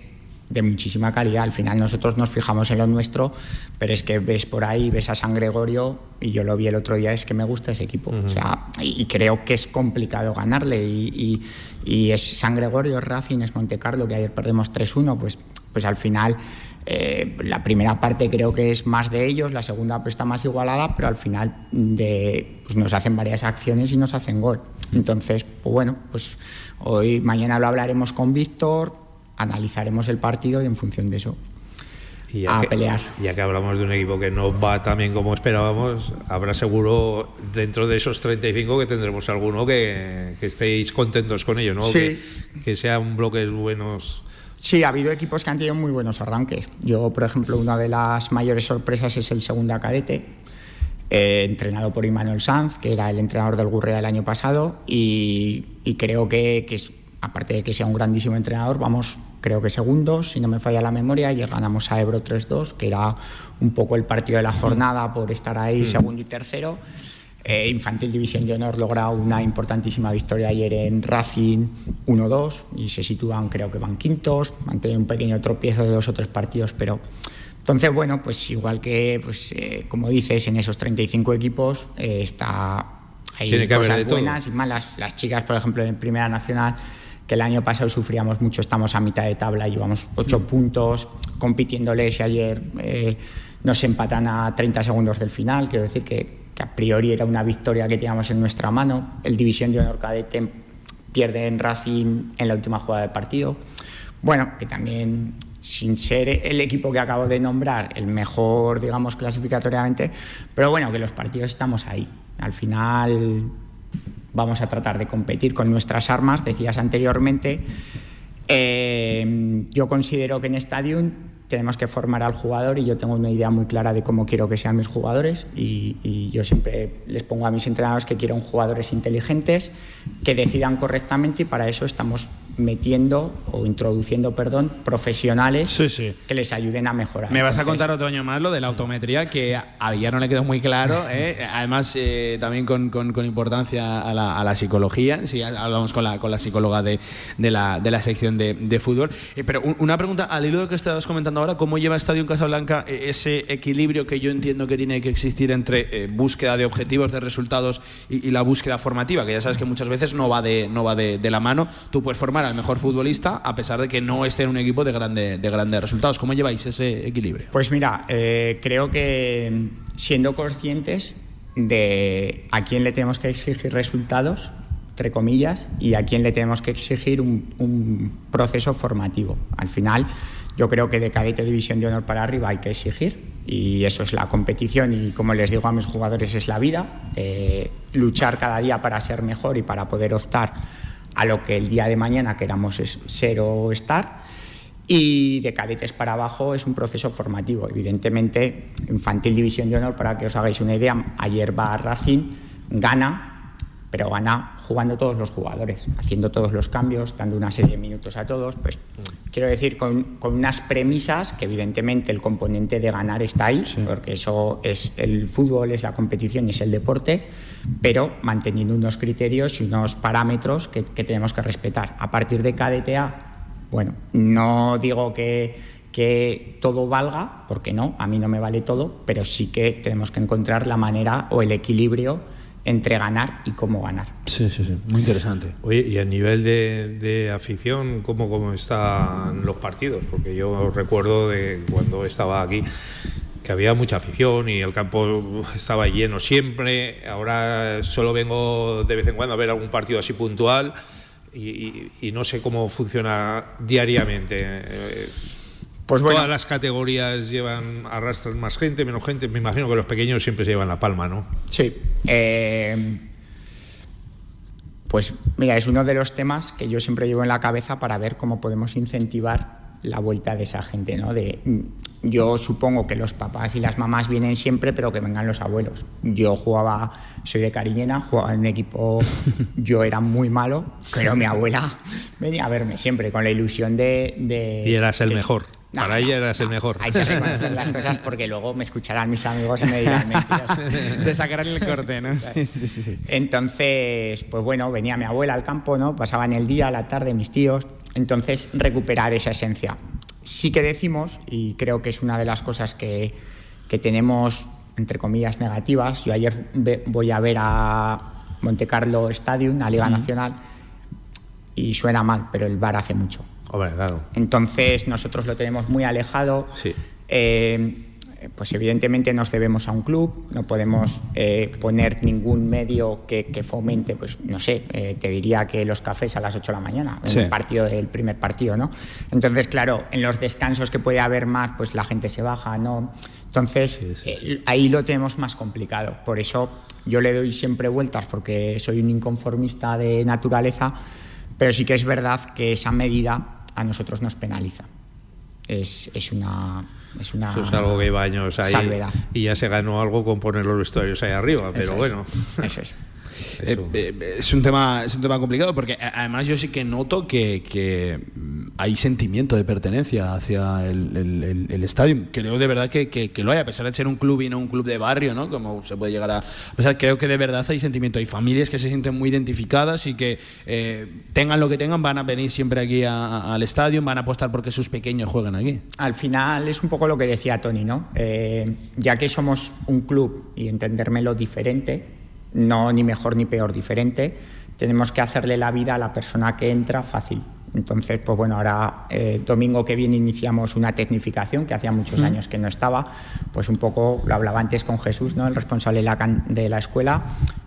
de muchísima calidad. Al final nosotros nos fijamos en lo nuestro, pero es que ves por ahí, ves a San Gregorio, y yo lo vi el otro día, es que me gusta ese equipo. o sea, y, creo que es complicado ganarle. Y, y, es San Gregorio, es Racing, es Monte Carlo, que ayer perdemos 3-1, pues, pues al final... Eh, la primera parte creo que es más de ellos, la segunda pues está más igualada, pero al final de, pues nos hacen varias acciones y nos hacen gol. Entonces, pues bueno, pues hoy, mañana lo hablaremos con Víctor, analizaremos el partido y en función de eso y a que, pelear. Ya que hablamos de un equipo que no va tan bien como esperábamos, habrá seguro dentro de esos 35 que tendremos alguno que, estéis contentos con ello, ¿no? Sí. Que, que sean bloques buenos. Sí, ha habido equipos que han tenido muy buenos arranques. Yo, por ejemplo, una de las mayores sorpresas es el Segunda Cadete, eh, entrenado por Immanuel Sanz, que era el entrenador del Gurrea el año pasado, y, creo que, que es aparte de que sea un grandísimo entrenador, vamos, creo que segundos, si no me falla la memoria, y ganamos a Ebro 3-2, que era un poco el partido de la jornada por estar ahí mm. segundo y tercero. Eh, Infantil División de Honor logra una importantísima victoria ayer en Racing 1-2 y se sitúan, creo que van quintos, han tenido un pequeño tropiezo de dos o tres partidos, pero entonces, bueno, pues igual que, pues, eh, como dices, en esos 35 equipos eh, está hay Tiene cosas buenas y malas. Las chicas, por ejemplo, en Primera Nacional que el año pasado sufríamos mucho, estamos a mitad de tabla, llevamos ocho mm. puntos compitiéndoles y ayer eh, nos empatan a 30 segundos del final, quiero decir que que a priori era una victoria que teníamos en nuestra mano. El División de Honor Cadete pierde en Racing en la última jugada del partido. Bueno, que también sin ser el equipo que acabo de nombrar el mejor, digamos, clasificatoriamente, pero bueno, que los partidos estamos ahí. Al final vamos a tratar de competir con nuestras armas, decías anteriormente. Eh, yo considero que en Stadium tenemos que formar al jugador y yo tengo una idea muy clara de cómo quiero que sean mis jugadores y, y, yo siempre les pongo a mis entrenadores que quiero jugadores inteligentes que decidan correctamente y para eso estamos metiendo o introduciendo, perdón, profesionales sí, sí. que les ayuden a mejorar. Me vas a contar otro año más lo de la autometría, que a Villar no le quedó muy claro, ¿eh? además eh, también con, con, con importancia a la, a la, psicología, si hablamos con la, con la psicóloga de, de, la, de la sección de, de fútbol. Eh, pero una pregunta, al hilo de que estabas comentando ahora, ¿cómo lleva Estadio en Casablanca ese equilibrio que yo entiendo que tiene que existir entre eh, búsqueda de objetivos, de resultados y, y, la búsqueda formativa, que ya sabes que muchas veces no va de, no va de, de la mano? Tú puedes formar al mejor futbolista a pesar de que no esté en un equipo de, grande, de grandes resultados. ¿Cómo lleváis ese equilibrio? Pues mira, eh, creo que siendo conscientes de a quién le tenemos que exigir resultados, entre comillas, y a quién le tenemos que exigir un, un proceso formativo. Al final, yo creo que de cadete división de honor para arriba hay que exigir y eso es la competición y como les digo a mis jugadores es la vida, eh, luchar cada día para ser mejor y para poder optar a lo que el día de mañana queramos es ser o estar. Y de cadetes para abajo es un proceso formativo. Evidentemente, Infantil División de Honor, para que os hagáis una idea, ayer va a Racing, gana, pero gana jugando todos los jugadores, haciendo todos los cambios, dando una serie de minutos a todos. Pues quiero decir, con, con unas premisas que evidentemente el componente de ganar está ahí, sí. porque eso es el fútbol, es la competición, es el deporte pero manteniendo unos criterios y unos parámetros que, que, tenemos que respetar. A partir de KDTA, bueno, no digo que, que, todo valga, porque no, a mí no me vale todo, pero sí que tenemos que encontrar la manera o el equilibrio entre ganar y cómo ganar. Sí, sí, sí, muy interesante. Oye, y a nivel de, de afición, ¿cómo, ¿cómo están los partidos? Porque yo recuerdo de cuando estaba aquí que había mucha afición y el campo estaba lleno siempre. Ahora solo vengo de vez en cuando a ver algún partido así puntual y, y, y no sé cómo funciona diariamente. Pues bueno. Todas las categorías llevan, arrastran más gente, menos gente. Me imagino que los pequeños siempre se llevan la palma, ¿no? Sí. Eh, pues mira, es uno de los temas que yo siempre llevo en la cabeza para ver cómo podemos incentivar la vuelta de esa gente, ¿no? De, yo supongo que los papás y las mamás vienen siempre, pero que vengan los abuelos. Yo jugaba, soy de Cariñena, jugaba en un equipo, yo era muy malo, pero mi abuela venía a verme siempre con la ilusión de... de y eras el mejor. No, Para ella eras no, el mejor. Hay que reconocer las cosas porque luego me escucharán mis amigos y me dirán mentiras. Te sacarán el corte, ¿no? Entonces, pues bueno, venía mi abuela al campo, ¿no? Pasaban el día, la tarde, mis tíos. Entonces, recuperar esa esencia. Sí que decimos, y creo que es una de las cosas que, que tenemos, entre comillas, negativas. Yo ayer voy a ver a Monte Carlo Stadium, a Liga. Nacional, y suena mal, pero el bar hace mucho. Hombre, claro. Entonces nosotros lo tenemos muy alejado. Sí. Eh, pues evidentemente nos debemos a un club, no podemos eh, poner ningún medio que, que, fomente, pues no sé, eh, te diría que los cafés a las 8 de la mañana, sí. el partido, el primer partido, ¿no? Entonces, claro, en los descansos que puede haber más, pues la gente se baja, ¿no? Entonces, sí, sí, eh, ahí lo tenemos más complicado. Por eso yo le doy siempre vueltas, porque soy un inconformista de naturaleza, pero sí que es verdad que esa medida a nosotros nos penaliza. Es, es una es una Eso es algo que iba años ahí salvedad. y ya se ganó algo con poner los vestuarios ahí arriba, pero Eso bueno. Es. Eso es. Eh, eh, es un tema es un tema complicado porque además yo sí que noto que, que hay sentimiento de pertenencia hacia el, estadio. Creo de verdad que, lo hay a pesar de ser un club y no un club de barrio no como se puede llegar a, creo que de verdad hay sentimiento. Hay familias que se sienten muy identificadas y que eh, tengan lo que tengan van a venir siempre aquí a, al estadio van a apostar porque sus pequeños jueguen aquí. Al final es un poco lo que decía Tony no eh, ya que somos un club y entendérmelo diferente no ni mejor ni peor, diferente, tenemos que hacerle la vida a la persona que entra fácil. Entonces, pues bueno, ahora eh, domingo que viene iniciamos una tecnificación que hacía muchos años que no estaba, pues un poco, lo hablaba antes con Jesús, ¿no? el responsable de la, de la escuela,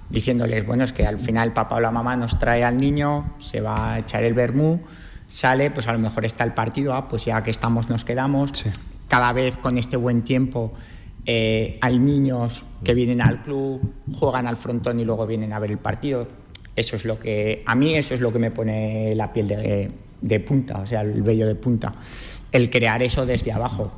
diciéndoles, bueno, es que al final papá o la mamá nos trae al niño, se va a echar el vermú, sale, pues a lo mejor está el partido, ah, pues ya que estamos nos quedamos. Cada vez con este buen tiempo eh, hay niños que vienen al club, juegan al frontón y luego vienen a ver el partido. Eso es lo que, a mí eso es lo que me pone la piel de, de punta, o sea, el vello de punta. El crear eso desde abajo.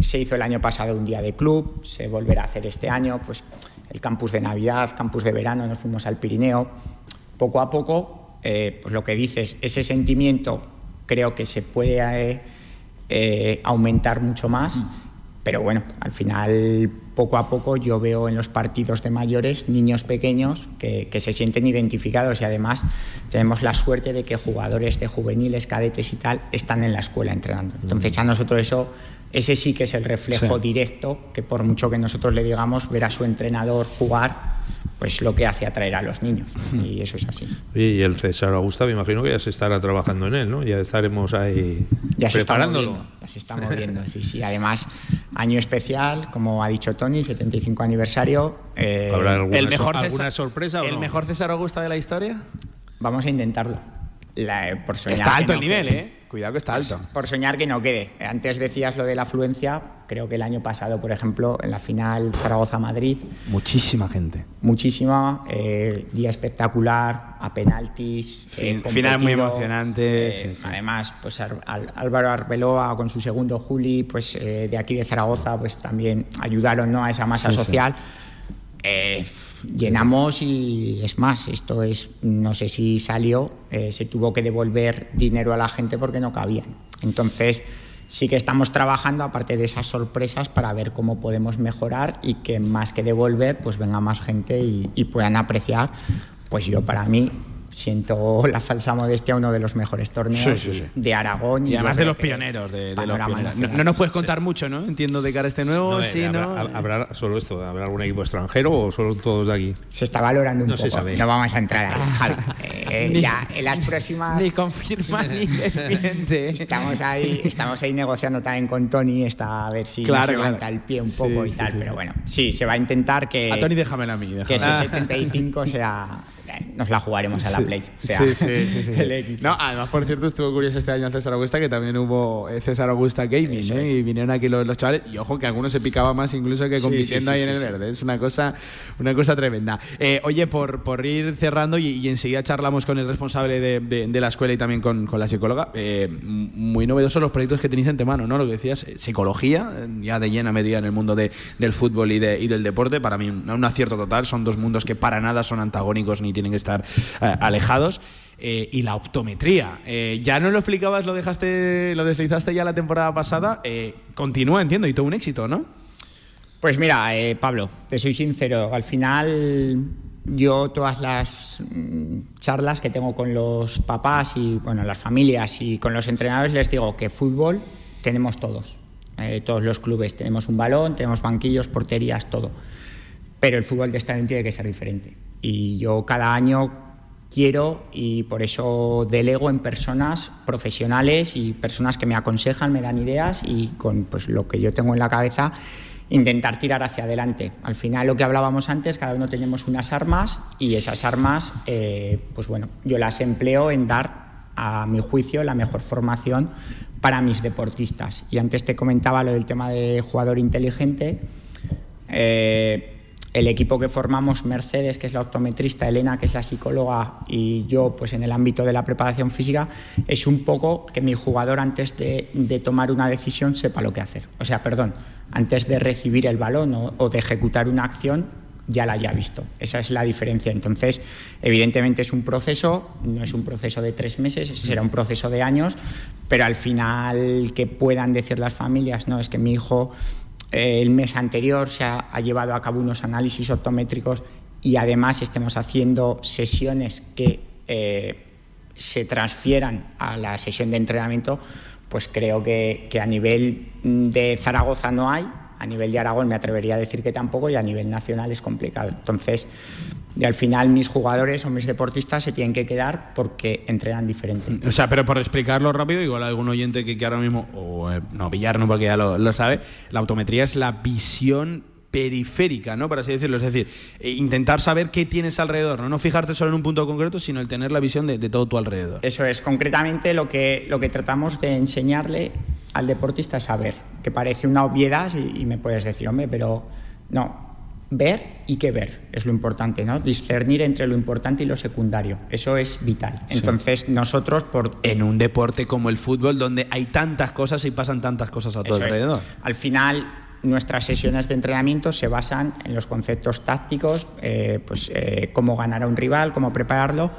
Se hizo el año pasado un día de club, se volverá a hacer este año, pues el campus de Navidad, campus de verano, nos fuimos al Pirineo. Poco a poco, eh, pues lo que dices, ese sentimiento creo que se puede eh, eh, aumentar mucho más, pero bueno, al final, poco a poco yo veo en los partidos de mayores niños pequeños que, que se sienten identificados y además tenemos la suerte de que jugadores de juveniles, cadetes y tal están en la escuela entrenando. Entonces a nosotros eso ese sí que es el reflejo directo que por mucho que nosotros le digamos ver a su entrenador jugar pues lo que hace atraer a los niños. Y eso es así. Y el César Augusta me imagino que ya se estará trabajando en él no ya estaremos ahí ya preparándolo se está moviendo, ya se está moviendo sí sí. Además año especial como ha dicho Tony 75 aniversario eh, ¿Habrá alguna, el mejor alguna César, sorpresa o el no? mejor César Augusta de la historia vamos a intentarlo la, por soñar está alto no el nivel quede. eh cuidado que está alto por soñar que no quede. Antes decías lo de la afluencia, creo que el año pasado, por ejemplo, en la final Zaragoza-Madrid, muchísima gente muchísima, eh, día espectacular, a penaltis, Fin- eh, final muy emocionante, eh, sí, sí. Además, pues Álvaro Arbeloa con su segundo Juli, pues eh, de aquí de Zaragoza, pues también ayudaron ¿no? a esa masa sí. social. Llenamos y es más, esto es, no sé si salió, eh, se tuvo que devolver dinero a la gente porque no cabían. Entonces, sí que estamos trabajando, aparte de esas sorpresas, para ver cómo podemos mejorar y que más que devolver, pues venga más gente y puedan apreciar. Pues yo, para mí, siento la falsa modestia, uno de los mejores torneos Sí, sí, sí. de Aragón. y además de los pioneros de, de los pioneros. No, nos puedes contar mucho no entiendo de cara a este nuevo No, eh, sí habrá, no habrá solo esto habrá algún equipo extranjero o solo todos de aquí Se está valorando un No se poco. sabe. No vamos a entrar ahí. Javi. Eh, Ni- ya en las próximas. ni confirma ni desmiente Estamos ahí, estamos ahí negociando también con Tony esta a ver si Claro, nos levanta claro. el pie un Sí, poco y tal, sí, pero bueno, sí, se va a intentar que, a Tony déjamela a mí que ese déjamela. 75 sea eh, nos la jugaremos a la play. O sea, sí, sí, sí, el. No, además, por cierto, estuvo curioso este año en César Augusta que también hubo eh, César Augusta Gaming, Eso ¿eh? es. Y vinieron aquí los, los chavales. Y ojo que algunos se picaba más incluso que compitiendo ahí en el verde. Es una cosa, una cosa tremenda. Eh, oye, por, por ir cerrando y, y enseguida charlamos con el responsable de, de- de la escuela y también con, con la psicóloga. eh, muy novedosos los proyectos que tenéis ante mano, ¿no? Lo que decías, eh, psicología, ya de llena medida en el mundo de- del fútbol y, de- y del deporte. Para mí, un acierto total. Son dos mundos que para nada son antagónicos ni tienen que estar eh, alejados. Eh, y la optometría. Eh, ya no lo explicabas, lo dejaste, lo deslizaste ya la temporada pasada. Eh, continúa, entiendo, y todo un éxito, ¿no? Pues mira, eh, Pablo, te soy sincero, al final yo todas las mm, charlas que tengo con los papás y bueno, las familias y con los entrenadores les digo que fútbol tenemos todos. Eh, todos los clubes tenemos un balón, tenemos banquillos, porterías, todo. Pero el fútbol de año tiene que ser diferente. Y yo cada año quiero y por eso delego en personas profesionales y personas que me aconsejan, me dan ideas y con pues, lo que yo tengo en la cabeza intentar tirar hacia adelante. Al final lo que hablábamos antes, cada uno tenemos unas armas y esas armas, eh, pues bueno, yo las empleo en dar a mi juicio la mejor formación para mis deportistas. Y antes te comentaba lo del tema de jugador inteligente. Eh, el equipo que formamos, Mercedes, que es la optometrista, Elena, que es la psicóloga, y yo, pues en el ámbito de la preparación física, es un poco que mi jugador antes de, tomar una decisión sepa lo que hacer. O sea, perdón, antes de recibir el balón o, o de ejecutar una acción, ya la haya visto. Esa es la diferencia. Entonces, evidentemente es un proceso, no es un proceso de tres meses, ese será un proceso de años, pero al final que puedan decir las familias, no, es que mi hijo el mes anterior se ha, llevado a cabo unos análisis optométricos y además estemos haciendo sesiones que eh, se transfieran a la sesión de entrenamiento, pues creo que, que a nivel mm, de Zaragoza no hay A nivel de Aragón me atrevería a decir que tampoco y a nivel nacional es complicado. Entonces, y al final mis jugadores o mis deportistas se tienen que quedar porque entrenan diferente. O sea, pero por explicarlo rápido, igual algún oyente que, que ahora mismo, o eh, no, Villar porque ya lo, lo sabe, la autometría es la visión periférica, ¿no? Por así decirlo. Es decir, eh, intentar saber qué tienes alrededor, ¿no? No fijarte solo en un punto concreto, sino el tener la visión de, de todo tu alrededor. Eso es, concretamente lo que, lo que tratamos de enseñarle al deportista es saber, que parece una obviedad y, y me puedes decir, hombre, pero no, ver y qué ver es lo importante, ¿no? Discernir entre lo importante y lo secundario. Eso es vital. Entonces, nosotros por En un deporte como el fútbol, donde hay tantas cosas y pasan tantas cosas a Eso es. alrededor. Al final, nuestras sesiones de entrenamiento se basan en los conceptos tácticos, eh, pues eh, cómo ganar a un rival, cómo prepararlo,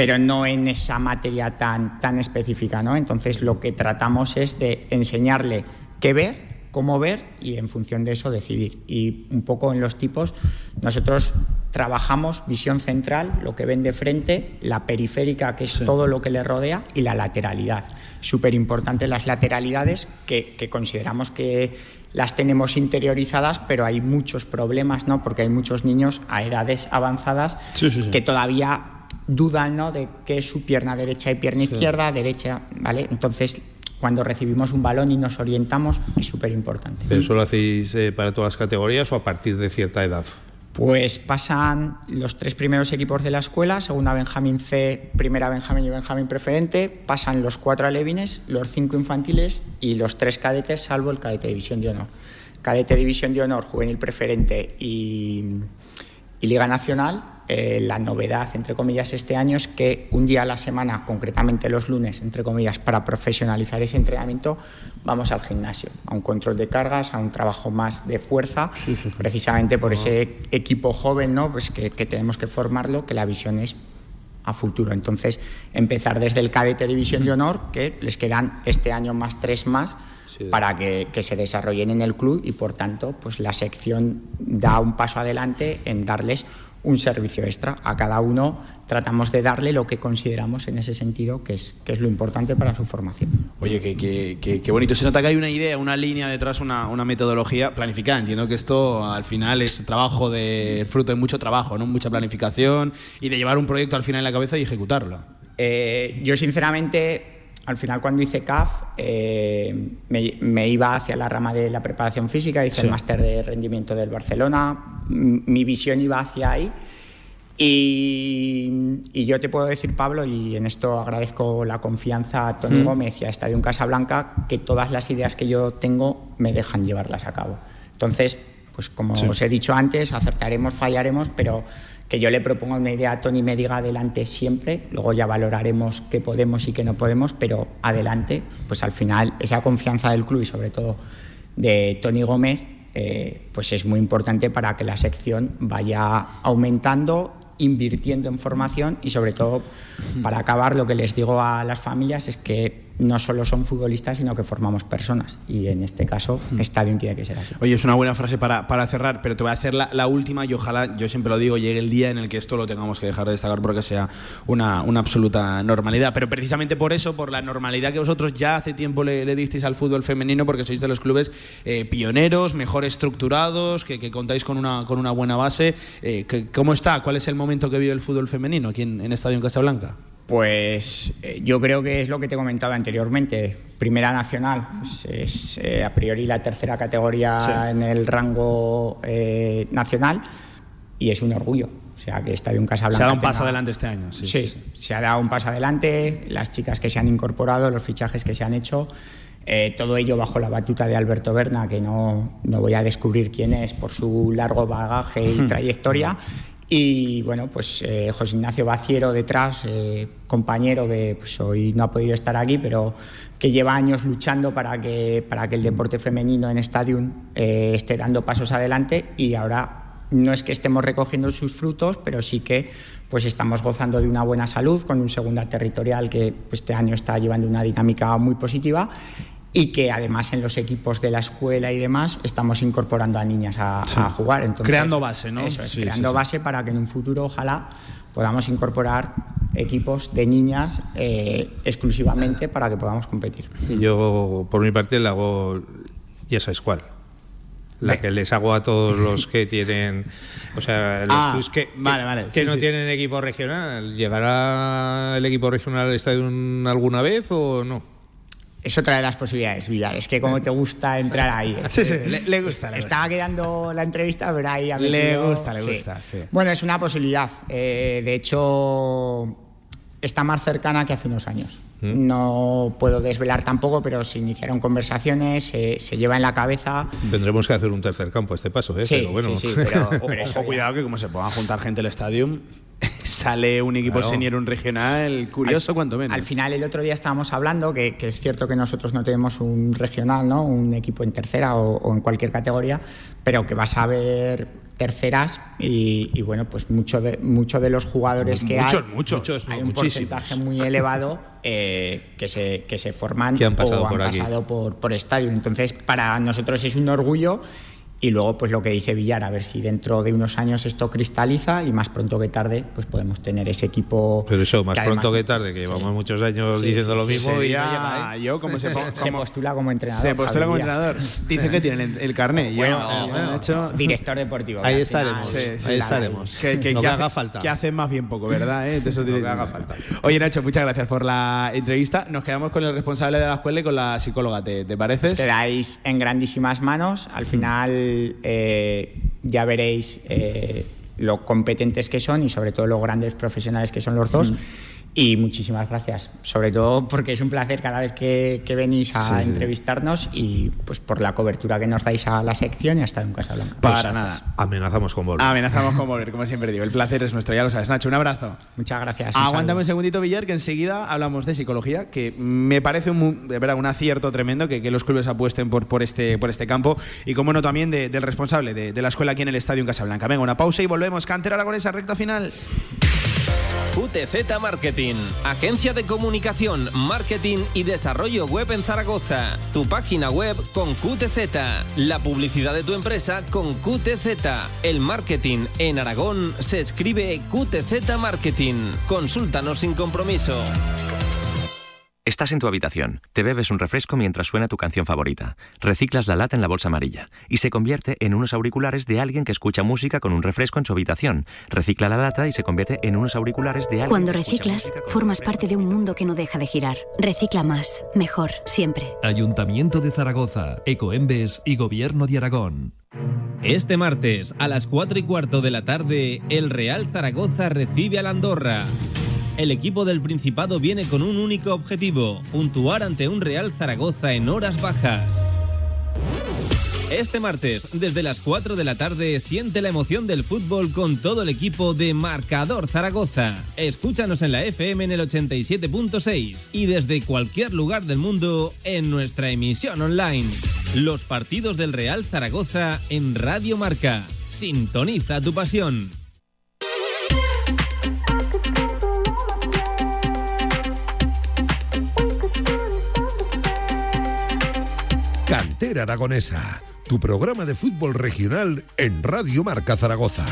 pero no en esa materia tan, tan específica, ¿no? Entonces, lo que tratamos es de enseñarle qué ver, cómo ver y en función de eso decidir. Y un poco en los tipos, nosotros trabajamos visión central, lo que ven de frente, la periférica, que es todo lo que le rodea, y la lateralidad. Súper importante las lateralidades, que, que consideramos que las tenemos interiorizadas, pero hay muchos problemas, ¿no? Porque hay muchos niños a edades avanzadas que todavía dudan, ¿no? De qué es su pierna derecha y pierna izquierda, derecha, ¿vale? Entonces, cuando recibimos un balón y nos orientamos, es súper importante. ¿Pero eso lo hacéis eh, para todas las categorías o a partir de cierta edad? Pues pasan los tres primeros equipos de la escuela, segunda Benjamín C, primera Benjamín y Benjamín preferente, pasan los cuatro alevines, los cinco infantiles y los tres cadetes, salvo el cadete División de Honor. Cadete División de Honor, juvenil preferente y, y Liga Nacional. Eh, la novedad, entre comillas, este año es que un día a la semana, concretamente los lunes, entre comillas, para profesionalizar ese entrenamiento, vamos al gimnasio, a un control de cargas, a un trabajo más de fuerza, precisamente por ese equipo joven, ¿no? Pues que, que tenemos que formarlo, que la visión es a futuro. Entonces, empezar desde el cadete división de honor, que les quedan este año más tres más, para que, que se desarrollen en el club y, por tanto, pues la sección da un paso adelante en darles un servicio extra. A cada uno tratamos de darle lo que consideramos en ese sentido que es, que es lo importante para su formación. Oye, qué, qué- qué- qué bonito. Se nota que hay una idea, una línea detrás, una, una metodología planificada. Entiendo que esto al final es trabajo de fruto de mucho trabajo, ¿no? Mucha planificación y de llevar un proyecto al final en la cabeza y ejecutarlo. Eh, yo sinceramente, al final cuando hice CAF, eh, me, me iba hacia la rama de la preparación física, hice Sí. el máster de rendimiento del Barcelona, mi visión iba hacia ahí. Y, y yo te puedo decir, Pablo, y en esto agradezco la confianza a Tony Mm. Gómez y a Estadio Casablanca, que todas las ideas que yo tengo me dejan llevarlas a cabo. Entonces, pues como Sí. os he dicho antes, acertaremos, fallaremos, pero que yo le proponga una idea a Tony y me diga adelante siempre, luego ya valoraremos qué podemos y qué no podemos, pero adelante, pues al final esa confianza del club y sobre todo de Tony Gómez, eh, pues es muy importante para que la sección vaya aumentando invirtiendo en formación y sobre todo para acabar lo que les digo a las familias es que no solo son futbolistas sino que formamos personas y en este caso Estadio tiene que ser así. Oye, es una buena frase para, para cerrar, pero te voy a hacer la, la última y ojalá, yo siempre lo digo, llegue el día en el que esto lo tengamos que dejar de destacar porque sea una, una absoluta normalidad. Pero precisamente por eso, por la normalidad que vosotros ya hace tiempo le, le disteis al fútbol femenino, porque sois de los clubes eh, pioneros, mejor estructurados, que, que contáis con una, con una buena base. eh, que- ¿Cómo está? ¿Cuál es el momento que vive el fútbol femenino aquí en, en Estadio en Casablanca? Pues eh, yo creo que es lo que te he comentado anteriormente. Primera nacional pues, es eh, a priori la tercera categoría Sí. en el rango eh, nacional y es un orgullo. O sea, que Estadio Casablanca. Se ha dado un tenga- paso adelante este año. Sí, Sí, sí, sí. se ha dado un paso adelante, las chicas que se han incorporado, los fichajes que se han hecho, eh, todo ello bajo la batuta de Alberto Berna, que no, no voy a descubrir quién es por su largo bagaje y trayectoria. Y bueno, pues eh, José Ignacio Baciero detrás, eh, compañero que pues, hoy no ha podido estar aquí, pero que lleva años luchando para que, para que el deporte femenino en Stadium eh, esté dando pasos adelante y ahora no es que estemos recogiendo sus frutos, pero sí que pues estamos gozando de una buena salud con un segunda territorial que pues, este año está llevando una dinámica muy positiva y que además en los equipos de la escuela y demás estamos incorporando a niñas a, a jugar. Entonces, Creando base, ¿no? Eso es, Sí, creando sí, sí. base para que en un futuro ojalá podamos incorporar equipos de niñas eh, exclusivamente para que podamos competir. Yo, por mi parte, le hago, ya sabes cuál. la que les hago a todos los que tienen, o sea, los Ah, clubs que, que- vale, vale, que sí, no sí. tienen equipo regional. ¿Llegará el equipo regional al estadio alguna vez o no? Es otra de las posibilidades, Villar. Es que como te gusta entrar ahí. ¿eh? Sí, sí, le- le gusta, le Estaba quedando la entrevista, pero ahí ha Le metido- gusta, le gusta, sí. Bueno, es una posibilidad. Eh, de hecho, está más cercana que hace unos años. ¿Mm? No puedo desvelar tampoco, pero se iniciaron conversaciones, se- se lleva en la cabeza. Tendremos que hacer un tercer campo a este paso, ¿eh? Sí, Pero bueno. sí, sí, pero, pero ojo, cuidado que como se pongan a juntar gente el estadio, sale un equipo Claro. senior, un regional, curioso cuanto menos. Al final, el otro día estábamos hablando que, que es cierto que nosotros no tenemos un regional, ¿no? un equipo en tercera o, o en cualquier categoría, pero que vas a ver terceras y, y, bueno, pues mucho de, mucho de los jugadores que Muchos, hay, muchos, hay un muchísimos. porcentaje muy elevado eh, que, se, que se forman Que han pasado o han por aquí. pasado por, por estadio. Entonces, para nosotros es un orgullo. Y luego, pues lo que dice Villar, a ver si dentro de unos años esto cristaliza y más pronto que tarde, pues podemos tener ese equipo. Pero eso, más que pronto además- que tarde, que Sí. llevamos muchos años Sí, diciendo sí, lo sí, mismo y Sería llega, ¿eh? yo como se, pon- Se como- postula como entrenador. se postula como entrenador. Dice que tiene el, el carnet. Yo, Bueno, yo, bueno, de hecho, director deportivo. Ahí estaremos, final sí, está ahí estaremos. que, que- haga falta. Que hace más bien poco, ¿verdad? eh? De eso Lo que haga falta. Oye, Nacho, muchas gracias por la entrevista. Nos quedamos con el responsable de la escuela y con la psicóloga. ¿Te, te parece? Os quedáis en grandísimas manos. Al final eh, ya veréis eh, lo competentes que son y sobre todo lo grandes profesionales que son los dos. Y muchísimas gracias, sobre todo porque es un placer cada vez que, que venís a entrevistarnos y pues por la cobertura que nos dais a la sección y hasta en Casablanca. Para Pues, nada. Amenazamos con volver. Amenazamos con volver, como siempre digo. El placer es nuestro, ya lo sabes. Nacho, un abrazo. Muchas gracias. un Aguántame un segundito, Villar, que enseguida hablamos de psicología, que me parece un, de verdad, un acierto tremendo que, que los clubes apuesten por, por, este, por este campo y, como no, también de- del responsable de, de la escuela aquí en el Estadio en Casablanca. Venga, una pausa y volvemos. Cantera Aragonesa, recta final. QTZ Marketing, agencia de comunicación, marketing y desarrollo web en Zaragoza. Tu página web con QTZ, la publicidad de tu empresa con QTZ. El marketing en Aragón se escribe QTZ Marketing. Consúltanos sin compromiso. Estás en tu habitación, te bebes un refresco mientras suena tu canción favorita, reciclas la lata en la bolsa amarilla y se convierte en unos auriculares de alguien que escucha música con un refresco en su habitación. Recicla la lata y se convierte en unos auriculares de alguien Cuando que escucha reciclas, formas parte de un mundo que no deja de girar. Recicla más, mejor, siempre. Ayuntamiento de Zaragoza, Ecoembes y Gobierno de Aragón. Este martes, a las 4 y cuarto de la tarde, el Real Zaragoza recibe al Andorra. El equipo del Principado viene con un único objetivo, puntuar ante un Real Zaragoza en horas bajas. Este martes, desde las 4 de la tarde, siente la emoción del fútbol con todo el equipo de Marcador Zaragoza. Escúchanos en la FM en el 87.6 y desde cualquier lugar del mundo en nuestra emisión online. Los partidos del Real Zaragoza en Radio Marca. Sintoniza tu pasión. Cantera Aragonesa, tu programa de fútbol regional en Radio Marca Zaragoza.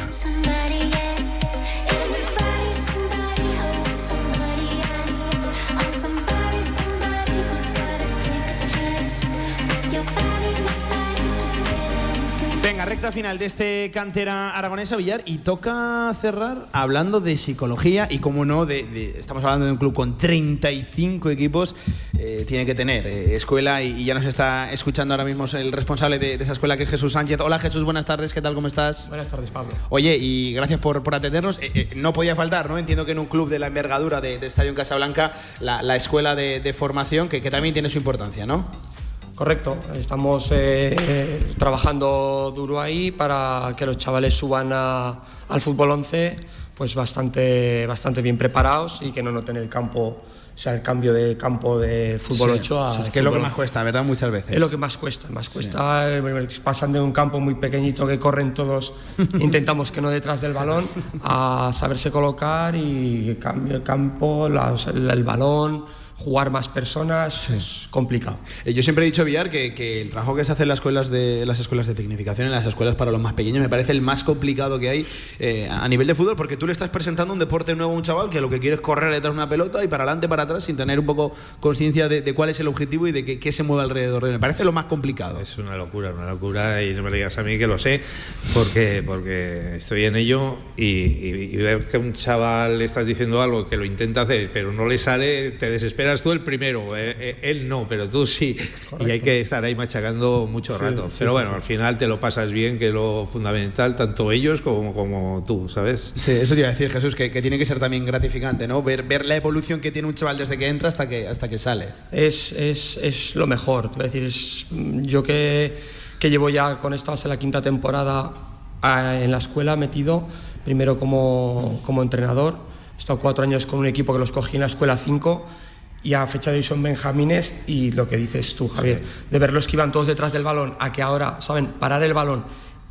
Recta final de este cantera aragonesa Villar y toca cerrar hablando de psicología y como no, de, de- estamos hablando de un club con 35 equipos, eh, tiene que tener eh, escuela y, y ya nos está escuchando ahora mismo el responsable de, de esa escuela que es Jesús Sánchez. Hola Jesús, buenas tardes, ¿qué tal? ¿Cómo estás? Buenas tardes, Pablo. Oye, y gracias por, por atendernos. Eh, no podía faltar, ¿no? Entiendo que en un club de la envergadura de, de Estadio en Casablanca, la, la escuela de, de formación, que, que también tiene su importancia, ¿no? Correcto, estamos eh, trabajando duro ahí para que los chavales suban a- al fútbol 11 pues bastante, bastante bien preparados y que no noten el campo, o sea, el cambio de campo de fútbol Sí, 8 a sí, sí, que es lo que más 11. cuesta, ¿verdad? Muchas veces. Es lo que más cuesta, más cuesta. eh, Pasan de un campo muy pequeñito que corren todos, intentamos que no detrás del balón, a saberse colocar y cambio el campo, el, el balón, jugar más personas, es complicado. Eh, yo siempre he dicho, Villar, que, que, el trabajo que se hace en las escuelas de las escuelas de tecnificación, en las escuelas para los más pequeños, me parece el más complicado que hay eh, a nivel de fútbol, porque tú le estás presentando un deporte nuevo a un chaval que lo que quiere es correr detrás de una pelota y para adelante, para atrás, sin tener un poco conciencia de, de, cuál es el objetivo y de qué, qué se mueve alrededor de él. Me parece lo más complicado. Es una locura, una locura, y no me digas a mí que lo sé, porque, porque estoy en ello y, y, y ver que un chaval le estás diciendo algo que lo intenta hacer, pero no le sale, te desesperas tú el primero. Eh, eh, él no, pero tú sí. Correcto. Y hay que estar ahí machacando mucho sí, rato. Sí, pero bueno, sí, al final te lo pasas bien, que es lo fundamental, tanto ellos como, como tú, ¿sabes? Sí, eso te iba a decir, Jesús, que, que, tiene que ser también gratificante, ¿no? Ver, ver la evolución que tiene un chaval desde que entra hasta que, hasta que sale. Es, es, es lo mejor. Te voy a decir, es, yo que, que llevo ya con esto hace la quinta temporada a, en la escuela metido, primero como, como entrenador. He estado cuatro años con un equipo que los cogí en la escuela 5 y a fecha de hoy son benjamines y lo que dices tú, Javier, sí. de verlos que iban todos detrás del balón a que ahora saben parar el balón,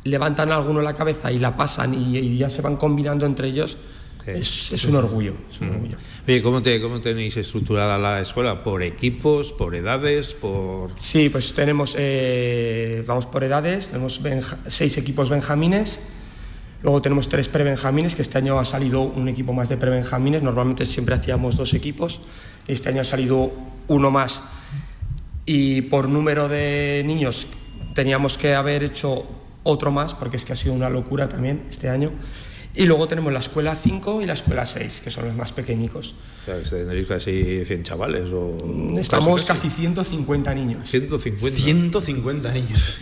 levantan a alguno la cabeza y la pasan y, y ya se van combinando entre ellos. Sí. Es, un orgullo, es, un orgullo, Oye, ¿cómo, te, ¿cómo tenéis estructurada la escuela? ¿Por equipos, por edades, por...? Sí, pues tenemos, eh, vamos por edades, tenemos benja, seis equipos benjamines, Luego tenemos tres prebenjamines, que este año ha salido un equipo más de prebenjamines. Normalmente siempre hacíamos dos equipos. Este año ha salido uno más. Y por número de niños teníamos que haber hecho otro más, porque es que ha sido una locura también este año. Y luego tenemos la escuela 5 y la escuela 6, que son los más pequeñicos. O sea, que tendréis casi 100 chavales. O Estamos casi, casi 150 niños. 150. 150 niños.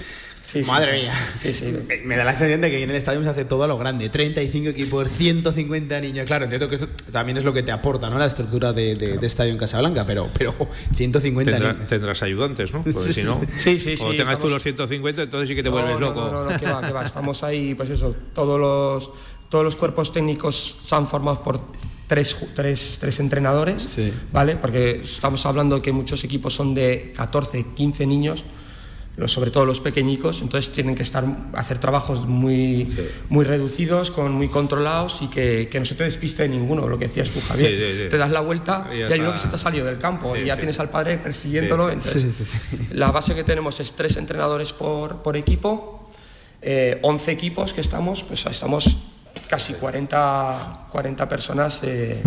Sí, Madre sí. mía. Sí, sí. Me da la sensación de que en el estadio se hace todo a lo grande. 35 equipos, 150 niños. Claro, entiendo que eso también es lo que te aporta, ¿no? La estructura de, de, claro. de estadio en Casablanca, pero, pero 150 Tendrá, niños. Tendrás ayudantes, ¿no? Porque si no, sí, sí, sí, o tengas estamos... tú los 150, entonces sí que te no, vuelves loco. No, no, no, que va, que va. Estamos ahí, pues eso, todos los, todos los cuerpos técnicos están formados por tres, tres, tres entrenadores, sí. ¿vale? Porque estamos hablando que muchos equipos son de 14, 15 niños sobre todo los pequeñicos, entonces tienen que estar, hacer trabajos muy, sí. muy reducidos, con, muy controlados y que, que, no se te despiste ninguno, lo que decías tú, Javier. Sí, sí, te das la vuelta y, y hay uno que se te ha salido del campo y ya tienes al padre persiguiéndolo. Entonces, la base que tenemos es tres entrenadores por, por equipo, eh, 11 equipos que estamos, pues estamos casi 40, 40 personas eh,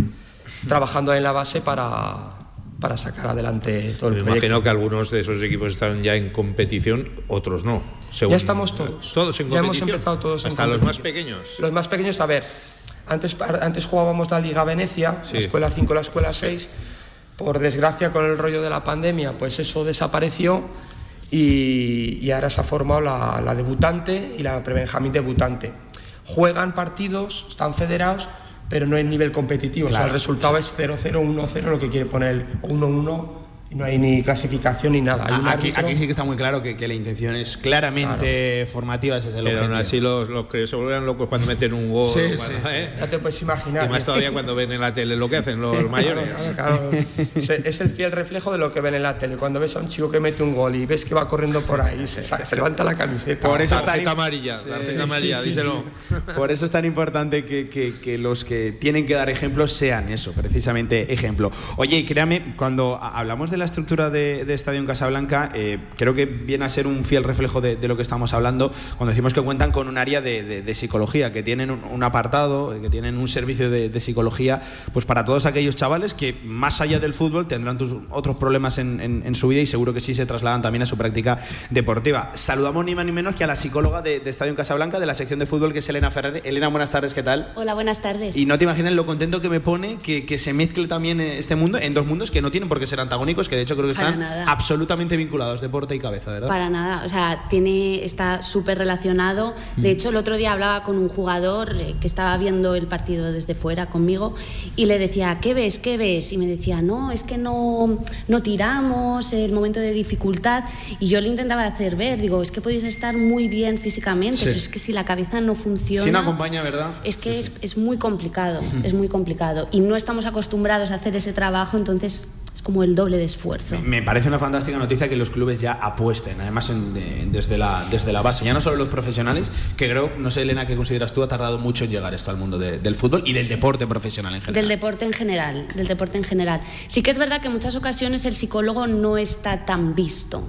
trabajando en la base para para sacar adelante todo el Me proyecto. imagino que algunos de esos equipos están ya en competición, otros no. Según... Ya estamos todos. Todos en competición. Ya hemos empezado todos Hasta en los más pequeños. Los más pequeños, a ver, antes, antes jugábamos la Liga Venecia, sí. la Escuela 5, la Escuela 6. Por desgracia, con el rollo de la pandemia, pues eso desapareció y, y ahora se ha formado la, la debutante y la prebenjamín debutante. Juegan partidos, están federados, pero no en nivel competitivo. Claro. O sea, el resultado es 0-0, 1-0, lo que quiere poner 1-1 y no hay ni clasificación ni nada. Aquí, aquí, sí que está muy claro que, que la intención es claramente claro. formativa, ese es el Pero objetivo. aún así los, los que se vuelven locos cuando meten un gol. Sí, cuando, sí, ¿eh? sí. Ya te puedes imaginar. Y más todavía cuando ven en la tele lo que hacen los mayores. Claro, claro, es el fiel reflejo de lo que ven en la tele. Cuando ves a un chico que mete un gol y ves que va corriendo por ahí, se, se levanta la camiseta. Por eso tarjeta está amarilla, amarilla, díselo. Por eso es tan importante que, que, que, los que tienen que dar ejemplos sean eso, precisamente ejemplo. Oye, créame, cuando hablamos de la estructura de, de estadio en Casablanca, eh, creo que viene a ser un fiel reflejo de, de, lo que estamos hablando cuando decimos que cuentan con un área de, de, psicología, que tienen un, un, apartado, que tienen un servicio de, psicología, pues para todos aquellos chavales que más allá del fútbol tendrán tus, otros problemas en, en, en, su vida y seguro que sí se trasladan también a su práctica deportiva. Saludamos ni más ni menos que a la psicóloga de, Estadio en Casablanca, de la sección de fútbol, que es Elena Ferrer. Elena, buenas tardes, ¿qué tal? Hola, buenas tardes. Y no te imaginas lo contento que me pone que, que se mezcle también este mundo en dos mundos que no tienen por qué ser antagónicos, que de hecho creo que están absolutamente vinculados, deporte y cabeza, ¿verdad? Para nada, o sea, tiene, está súper relacionado. De mm. hecho, el otro día hablaba con un jugador eh, que estaba viendo el partido desde fuera conmigo y le decía, ¿qué ves? ¿Qué ves? Y me decía, no, es que no, no tiramos, el momento de dificultad. Y yo le intentaba hacer ver, digo, es que podéis estar muy bien físicamente, sí. pero es que si la cabeza no funciona... Si no acompaña, ¿verdad? Es que sí, es, sí. es muy complicado, es muy complicado. Y no estamos acostumbrados a hacer ese trabajo, entonces Es como el doble de esfuerzo. Me parece una fantástica noticia que los clubes ya apuesten, además desde, la, desde la base, ya no solo los profesionales, que creo, no sé Elena, ¿qué consideras tú? Ha tardado mucho en llegar esto al mundo del fútbol y del deporte profesional en general. Del deporte en general, del deporte en general. Sí que es verdad que en muchas ocasiones el psicólogo no está tan visto.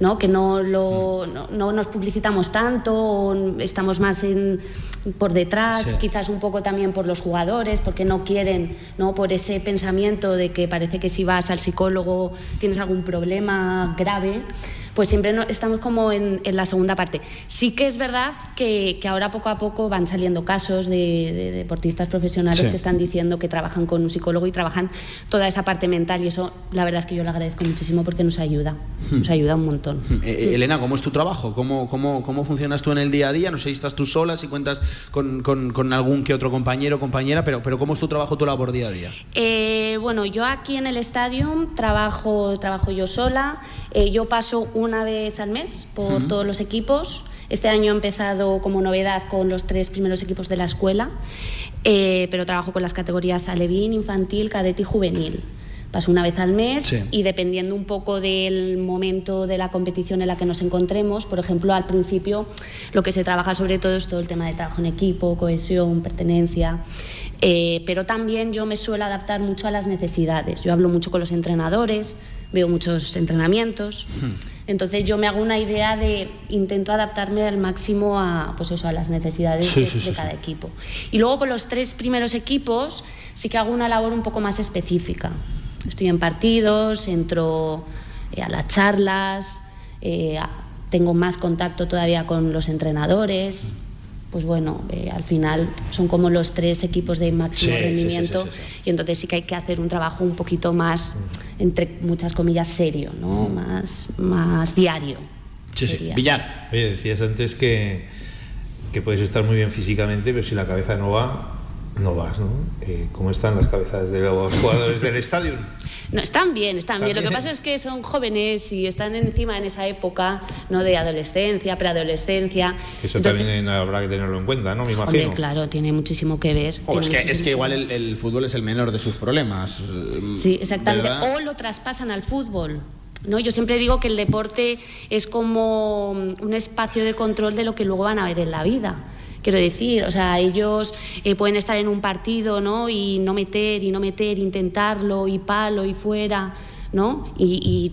¿no? que no, lo, no, nos publicitamos tanto, estamos más en, por detrás, quizás un poco también por los jugadores, porque no quieren, ¿no? por ese pensamiento de que parece que si vas al psicólogo tienes algún problema grave pues siempre no, estamos como en, la segunda parte. Sí que es verdad que, ahora poco a poco van saliendo casos de, deportistas profesionales que están diciendo que trabajan con un psicólogo y trabajan toda esa parte mental y eso la verdad es que yo lo agradezco muchísimo porque nos ayuda, hmm. nos ayuda un montón. Hmm. Eh, eh, Elena, ¿cómo es tu trabajo? ¿Cómo, cómo, cómo funcionas tú en el día a día? No sé si estás tú sola, si cuentas con, con, algún que otro compañero o compañera, pero, pero ¿cómo es tu trabajo, tu labor día a día? Eh, bueno, yo aquí en el estadio trabajo, trabajo yo sola, yo paso un una vez al mes por todos los equipos. Este año he empezado como novedad con los tres primeros equipos de la escuela, eh, pero trabajo con las categorías alevín, infantil, cadete y juvenil. Paso una vez al mes y dependiendo un poco del momento de la competición en la que nos encontremos, por ejemplo, al principio lo que se trabaja sobre todo es todo el tema de trabajo en equipo, cohesión, pertenencia. Eh, pero también yo me suelo adaptar mucho a las necesidades. Yo hablo mucho con los entrenadores, veo muchos entrenamientos. Entonces yo me hago una idea de intento adaptarme al máximo a, pues eso, a las necesidades de, cada equipo. Y luego con los tres primeros equipos sí que hago una labor un poco más específica. Estoy en partidos, entro eh, a las charlas, eh, tengo más contacto todavía con los entrenadores pues bueno, eh, al final son como los tres equipos de máximo rendimiento y entonces sí que hay que hacer un trabajo un poquito más, entre muchas comillas, serio, ¿no? más, más diario. Sí, sí. Villar. Oye, decías antes que, que puedes estar muy bien físicamente, pero si la cabeza no va, no vas, ¿no? Eh, ¿Cómo están las cabezas de los jugadores del estadio? No, están bien, están, bien. Lo que pasa es que son jóvenes y están encima en esa época ¿no? de adolescencia, preadolescencia. Eso también habrá que tenerlo en cuenta, ¿no? Me imagino. Hombre, claro, tiene muchísimo que ver. es, que, es, que, igual el, fútbol es el menor de sus problemas. Sí, exactamente. O lo traspasan al fútbol. ¿No? Yo siempre digo que el deporte es como un espacio de control de lo que luego van a ver en la vida. Quiero decir, o sea, ellos eh, pueden estar en un partido, ¿no? Y no meter, y no meter, intentarlo, y palo, y fuera, ¿no? y,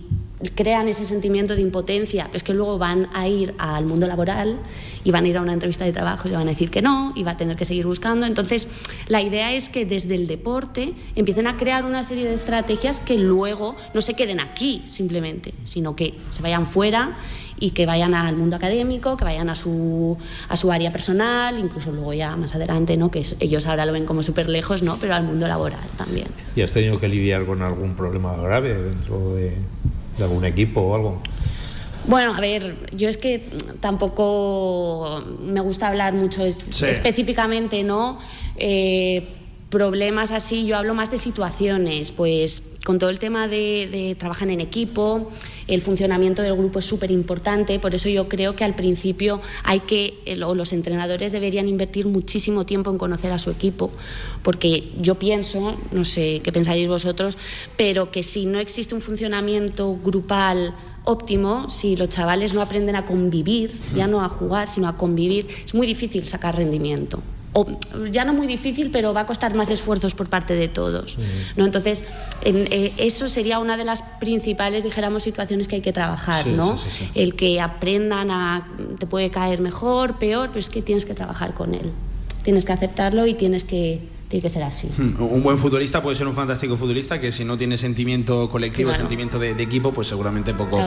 crean ese sentimiento de impotencia, es que luego van a ir al mundo laboral y van a ir a una entrevista de trabajo y le van a decir que no y va a tener que seguir buscando. Entonces, la idea es que desde el deporte empiecen a crear una serie de estrategias que luego no se queden aquí simplemente, sino que se vayan fuera y que vayan al mundo académico, que vayan a su, a su área personal, incluso luego ya más adelante, ¿no? que ellos ahora lo ven como súper lejos, ¿no? pero al mundo laboral también. ¿Y has tenido que lidiar con algún problema grave dentro de, algún equipo o algo? Bueno, a ver, yo es que tampoco me gusta hablar mucho específicamente, ¿no? Eh, problemas así, yo hablo más de situaciones, pues con todo el tema de, de trabajar en equipo, el funcionamiento del grupo es súper importante, por eso yo creo que al principio hay que, o los entrenadores deberían invertir muchísimo tiempo en conocer a su equipo, porque yo pienso, no sé qué pensáis vosotros, pero que si no existe un funcionamiento grupal óptimo, si los chavales no aprenden a convivir, ya no a jugar, sino a convivir, es muy difícil sacar rendimiento o ya no muy difícil, pero va a costar más esfuerzos por parte de todos. ¿no? Entonces, eh, eso sería una de las principales, dijéramos, situaciones que hay que trabajar, ¿no? El que aprendan a, te puede caer mejor, peor, pero es que tienes que trabajar con él. Tienes que aceptarlo y tienes que tiene que ser así. Hmm, un buen futbolista puede ser un fantástico futbolista que si no tiene sentimiento colectivo, sentimiento de, equipo, pues seguramente poco,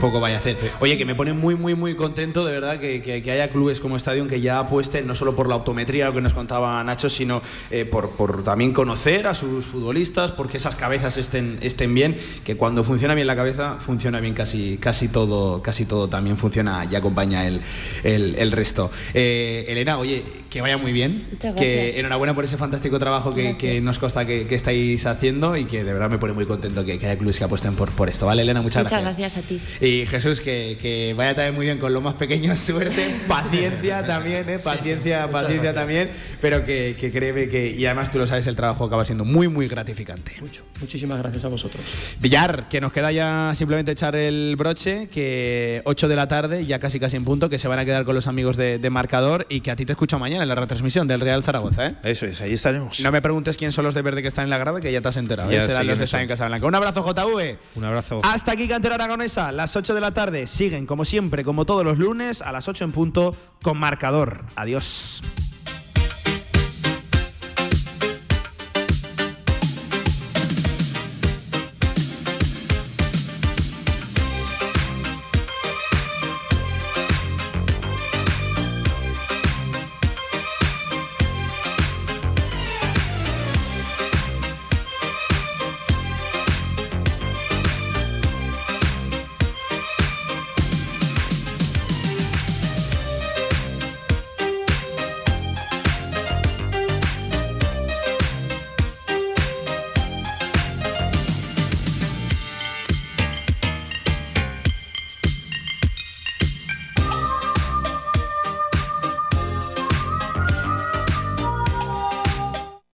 poco vaya a hacer. Oye, que me pone muy, muy, muy contento de verdad que, que, haya clubes como Estadio que ya apuesten no solo por la optometría, lo que nos contaba Nacho, sino eh, por, por, también conocer a sus futbolistas, porque esas cabezas estén, estén bien, que cuando funciona bien la cabeza, funciona bien casi, casi, todo, casi todo también funciona y acompaña el, el, el resto. Eh, Elena, oye, que vaya muy bien, que enhorabuena por ese fantástico fantástico trabajo que, que nos consta que, que estáis haciendo y que de verdad me pone muy contento que, que haya clubes que apuesten por, por esto. Vale, Elena, muchas, Muchas gracias a ti. Y Jesús, que, que vaya también muy bien con los más pequeños, suerte, paciencia también, ¿eh? paciencia, paciencia también, pero que, que créeme que, y además tú lo sabes, el trabajo acaba siendo muy, muy gratificante. Mucho. Muchísimas gracias a vosotros. Villar, que nos queda ya simplemente echar el broche, que 8 de la tarde, ya casi casi en punto, que se van a quedar con los amigos de, de Marcador y que a ti te escucho mañana en la retransmisión del Real Zaragoza, ¿eh? Eso es, ahí estaremos. No me preguntes quién son los de verde que están en la grada, que ya te has enterado. Ya ¿eh? Serán los de en Casablanca. Un abrazo, JV. Un abrazo. Hasta aquí Cantera Aragonesa, las 8 de la tarde. Siguen, como siempre, como todos los lunes, a las 8 en punto, con marcador. Adiós.